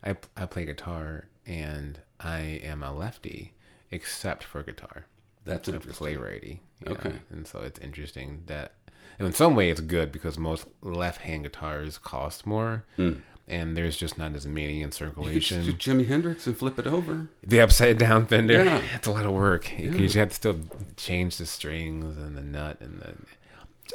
I I play guitar and I am a lefty, except for guitar. That's a play righty. Okay, know? and so it's interesting that, in some way, it's good because most left-hand guitars cost more. Mm. And there's just not as many in circulation. You Jimi Hendrix and flip it over. The upside down fender. Yeah. It's a lot of work. Yeah. You have to still change the strings and the nut and the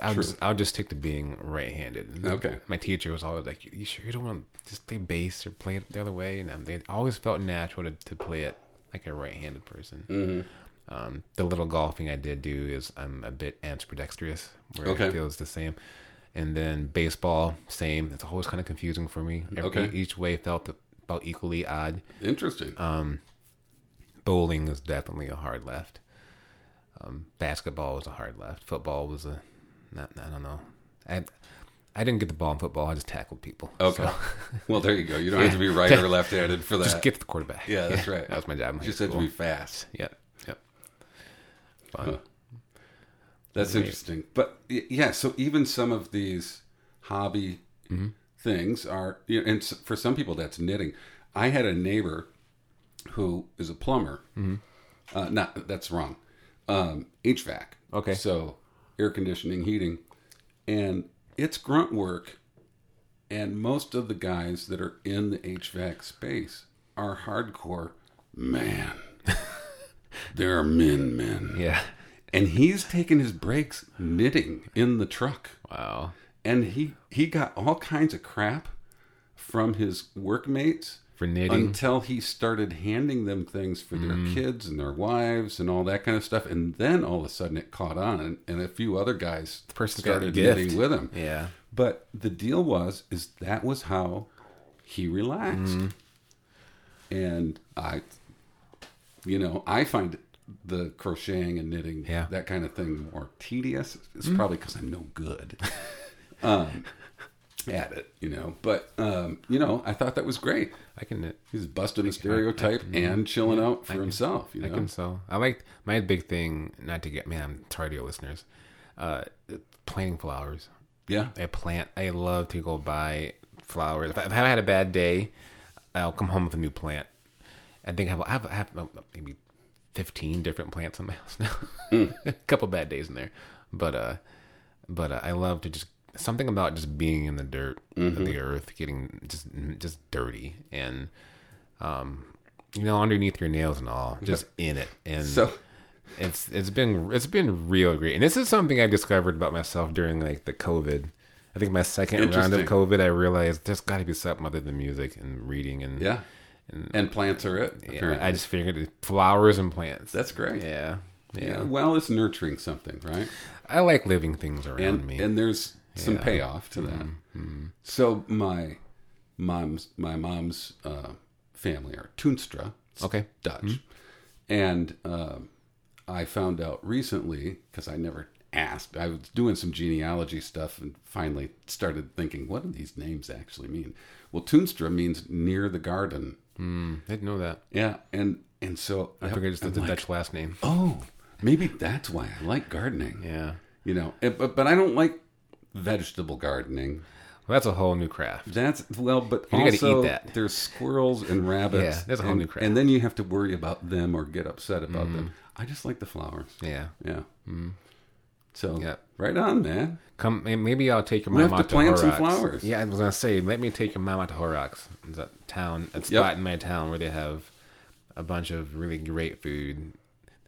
I'll True. just I'll just stick to being right-handed. Okay. My teacher was always like, "You sure you don't want to just play bass or play it the other way?" And um, they always felt natural to, to play it like a right-handed person. Mm-hmm. Um, the little golfing I did do is I'm a bit ambidextrous, where okay. it feels the same. And then baseball, same. It's always kind of confusing for me. Every, okay. Each way felt about equally odd. Interesting. Um, bowling is definitely a hard left. Um, basketball was a hard left. Football was a not, I don't know. I I didn't get the ball in football. I just tackled people. Okay. So. well, there you go. You don't have to be right or left-handed for that. Just get to the quarterback. Yeah, that's right. that was my job. You just had to be fast. Yep. Yep. Fun. Huh. That's interesting. But yeah, so even some of these hobby mm-hmm. things are, you know, and for some people that's knitting. I had a neighbor who is a plumber. Mm-hmm. Uh, not that's wrong. Um, HVAC. Okay. So air conditioning, heating, and it's grunt work. And most of the guys that are in the HVAC space are hardcore man. They're men, men. Yeah. And he's taking his breaks knitting in the truck. Wow. And he he got all kinds of crap from his workmates for knitting until he started handing them things for their mm. kids and their wives and all that kind of stuff and then all of a sudden it caught on and, and a few other guys person started knitting with him yeah but the deal was is that was how he relaxed mm. and i you know i find the crocheting and knitting yeah. that kind of thing more tedious it's mm. probably because i'm no good um, at it, you know. But um, you know, I thought that was great. I can. knit. He's busting a stereotype I, I, and chilling out for himself. You know? I can so. I like my big thing. Not to get man, I'm sorry to your listeners. Uh, planting flowers. Yeah, I plant. I love to go buy flowers. If I've had a bad day, I'll come home with a new plant. I think I have, I have, I have maybe fifteen different plants in my house now. Mm. a couple bad days in there, but uh, but uh, I love to just something about just being in the dirt mm-hmm. of the earth, getting just just dirty, and um, you know, underneath your nails and all, just in it, and so. It's it's been it's been real great, and this is something I discovered about myself during like the COVID. I think my second round of COVID, I realized there's got to be something other than music and reading and yeah, and, and plants are it. Yeah, I just figured flowers and plants. That's great. Yeah, yeah. yeah. Well, it's nurturing something, right? I like living things around and, me, and there's some yeah. payoff to that. Mm-hmm. So my mom's my mom's uh, family are Toonstra, okay, Dutch, mm-hmm. and uh, I found out recently because I never asked. I was doing some genealogy stuff and finally started thinking, what do these names actually mean? Well, Toonstra means near the garden. Mm, I didn't know that. Yeah, and and so I figured it's the like, Dutch last name. Oh, maybe that's why I like gardening. Yeah, you know, but but I don't like vegetable gardening. Well, that's a whole new craft. That's well, but you got to eat that. There's squirrels and rabbits. yeah, there's a whole and, new craft. And then you have to worry about them or get upset about mm. them. I just like the flowers. Yeah, yeah. Mm. So yeah, right on, man. Come, maybe I'll take your mom out to, plant some flowers. Yeah, I was gonna say, let me take your mom out to Horrocks. It's a town, a spot yep. in my town where they have a bunch of really great food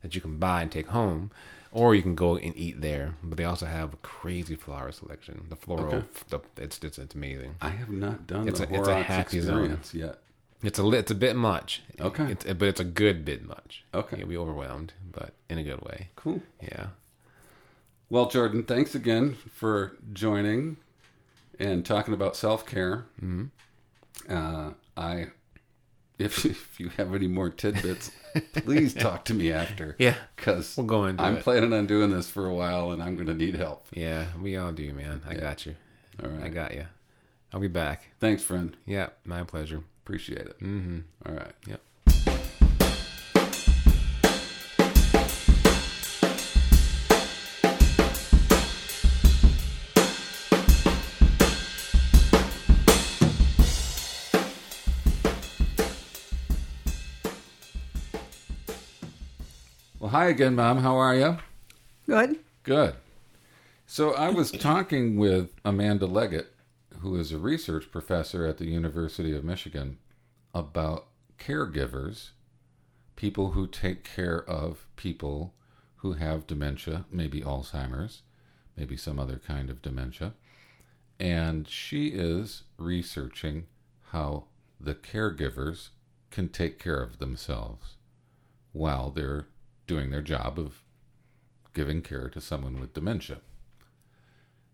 that you can buy and take home, or you can go and eat there. But they also have a crazy flower selection. The floral, okay. the, it's, it's it's amazing. I have not done it's the a, Horrocks it's a happy experience zone. yet. It's a it's a bit much. Okay. It's, but it's a good bit much. Okay. You'll be overwhelmed, but in a good way. Cool. Yeah. Well, Jordan, thanks again for joining and talking about self care. Mm-hmm. Uh, I, if if you have any more tidbits, please talk to me after. Yeah, because we'll go into I'm it. planning on doing this for a while, and I'm going to need help. Yeah, we all do, man. I yeah. got you. All right, I got you. I'll be back. Thanks, friend. Yeah, my pleasure. Appreciate it. Mm-hmm. All right. Yep. Well, hi again, Mom. How are you? Good. Good. So I was talking with Amanda Leggett, who is a research professor at the University of Michigan, about caregivers, people who take care of people who have dementia, maybe Alzheimer's, maybe some other kind of dementia. And she is researching how the caregivers can take care of themselves while they're doing their job of giving care to someone with dementia.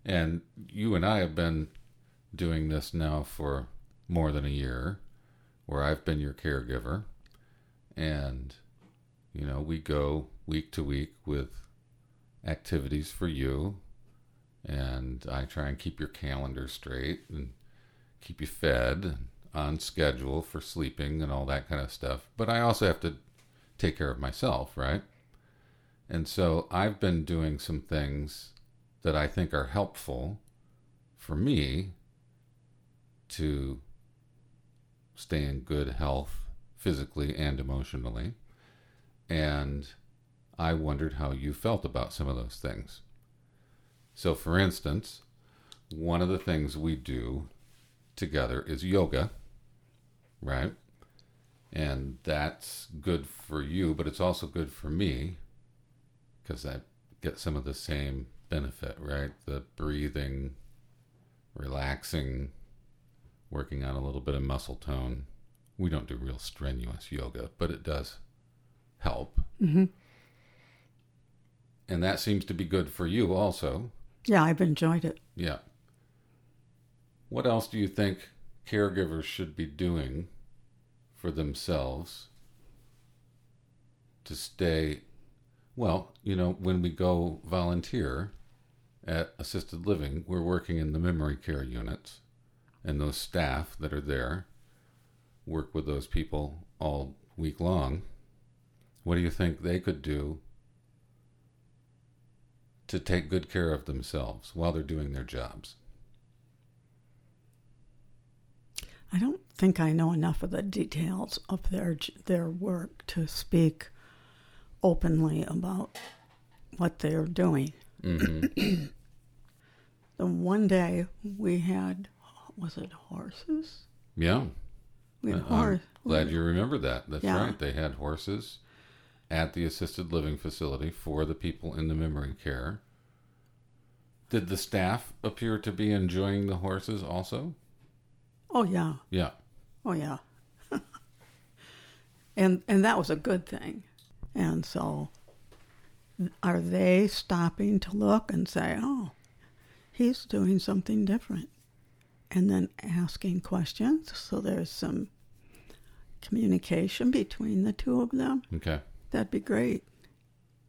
And you and I have been doing this now for more than a year, where I've been your caregiver. And, you know, we go week to week with activities for you. And I try and keep your calendar straight and keep you fed and on schedule for sleeping and all that kind of stuff. But I also have to take care of myself, right? And so I've been doing some things that I think are helpful for me to stay in good health physically and emotionally. And I wondered how you felt about some of those things. So, for instance, one of the things we do together is yoga, right? And that's good for you, but it's also good for me because I get some of the same benefit, right? The breathing, relaxing, working on a little bit of muscle tone. We don't do real strenuous yoga, but it does help. Mm-hmm. And that seems to be good for you also. Yeah, I've enjoyed it. Yeah. What else do you think caregivers should be doing for themselves to stay well, you know, when we go volunteer at assisted living, we're working in the memory care units, and those staff that are there work with those people all week long. What do you think they could do to take good care of themselves while they're doing their jobs? I don't think I know enough of the details of their their work to speak openly about what they're doing. Mm-hmm. the one day we had, was it horses? Yeah. We had Uh, horse. I'm glad you remember that. That's Yeah. right. They had horses at the assisted living facility for the people in the memory care. Did the staff appear to be enjoying the horses also? Oh yeah, Yeah. oh yeah. and and that was a good thing. And so, are they stopping to look and say, "Oh, he's doing something different," and then asking questions? So there's some communication between the two of them. Okay. That'd be great.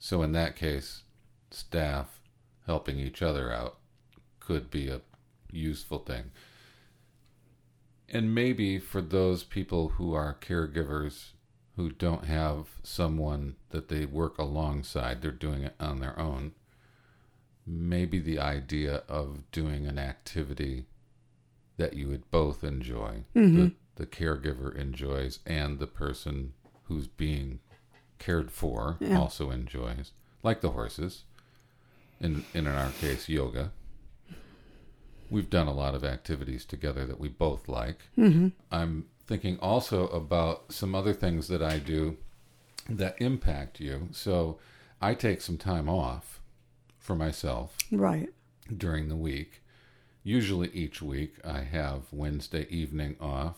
So in that case, staff helping each other out could be a useful thing. And maybe for those people who are caregivers who don't have someone that they work alongside, they're doing it on their own. Maybe the idea of doing an activity that you would both enjoy, the, mm-hmm. the caregiver enjoys, and the person who's being cared for Yeah. also enjoys, like the horses. In in our case, yoga. We've done a lot of activities together that we both like. Mm-hmm. I'm thinking also about some other things that I do that impact you. So I take some time off for myself Right. during the week. Usually each week I have Wednesday evening off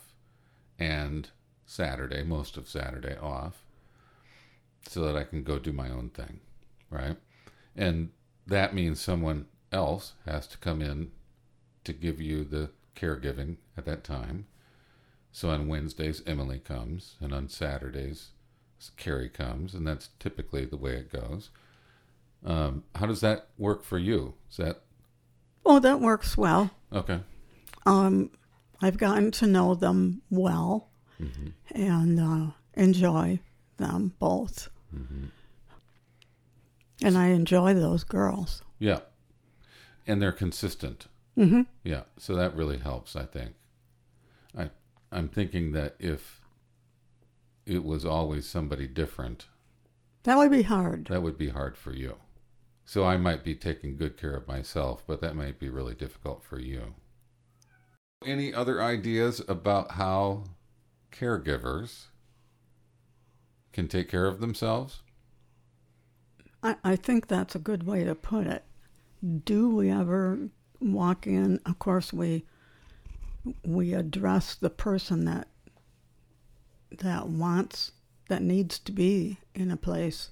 and Saturday, most of Saturday off, so that I can go do my own thing, right? And that means someone else has to come in to give you the caregiving at that time. So on Wednesdays, Emily comes, and on Saturdays, Carrie comes, and that's typically the way it goes. Um, how does that work for you? Is that Oh, that works well. okay? Um, I've gotten to know them well Mm-hmm. and uh, enjoy them both. Mm-hmm. And I enjoy those girls. Yeah, and they're consistent. Hmm Yeah, so that really helps. I think. I I'm thinking that if it was always somebody different, That would be hard. that would be hard for you. So I might be taking good care of myself, but that might be really difficult for you. Any other ideas about how caregivers can take care of themselves? I, I think that's a good way to put it. Do we ever walk in? Of course, we we address the person that that wants that needs to be in a place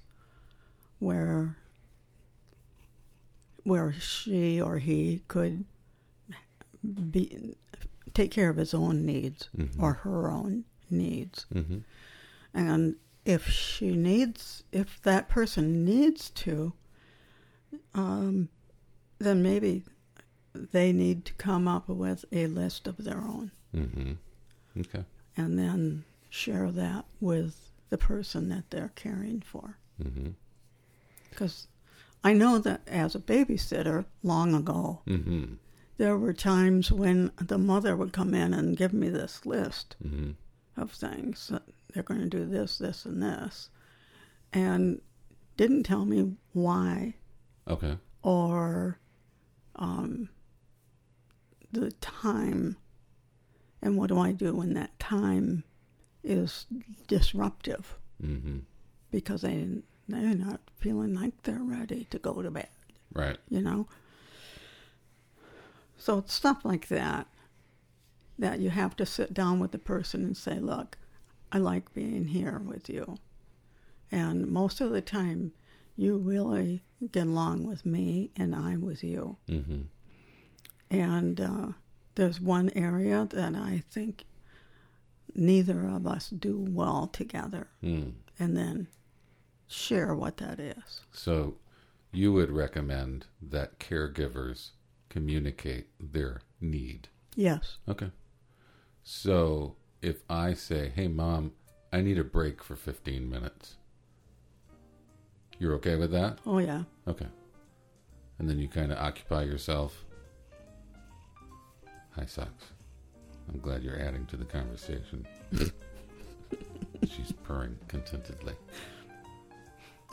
where where she or he could be take care of his own needs Mhm. or her own needs. Mm-hmm. And if she needs, if that person needs to, um, then maybe they need to come up with a list of their own Mm-hmm. Okay. and then share that with the person that they're caring for. Mm-hmm. Because I know that as a babysitter long ago, Mm-hmm. there were times when the mother would come in and give me this list Mm-hmm. of things that they're going to do this, this, and this, and didn't tell me why Okay. or um, the time. And what do I do when that time is disruptive Mm-hmm. because they they're not feeling like they're ready to go to bed, Right. you know? So it's stuff like that that you have to sit down with the person and say, look, I like being here with you. And most of the time, you really get along with me and I'm with you. Mm-hmm. And uh, there's one area that I think neither of us do well together. Mm. And then share what that is. So you would recommend that caregivers communicate their need. Yes. Okay. So if I say, hey, mom, I need a break for 15 minutes, you're okay with that? Oh, yeah. Okay. And then you kind of occupy yourself. Hi, Socks. I'm glad you're adding to the conversation. She's purring contentedly.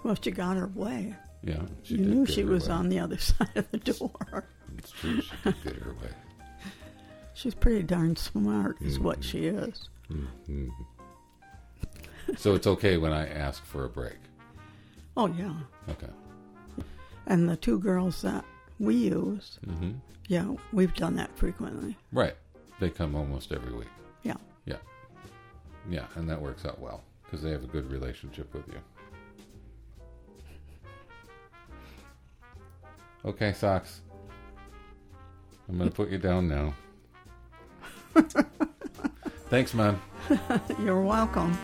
Well, she got her way. Yeah. She you knew she was way. on the other side of the door. It's true. She did get her way. She's pretty darn smart, is mm-hmm. what she is. Mm-hmm. so it's okay when I ask for a break. Oh yeah. Okay. And the two girls that we use, mm-hmm. yeah, we've done that frequently. Right. They come almost every week. Yeah. Yeah. Yeah, and that works out well because they have a good relationship with you. Okay, socks. I'm going to put you down now. Thanks, man. You're welcome.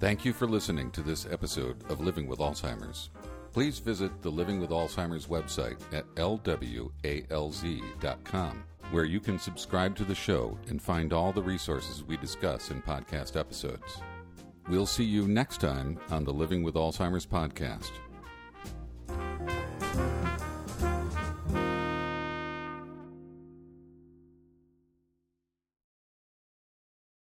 Thank you for listening to this episode of Living with Alzheimer's. Please visit the Living with Alzheimer's website at lwalz.com, where you can subscribe to the show and find all the resources we discuss in podcast episodes. We'll see you next time on the Living with Alzheimer's podcast.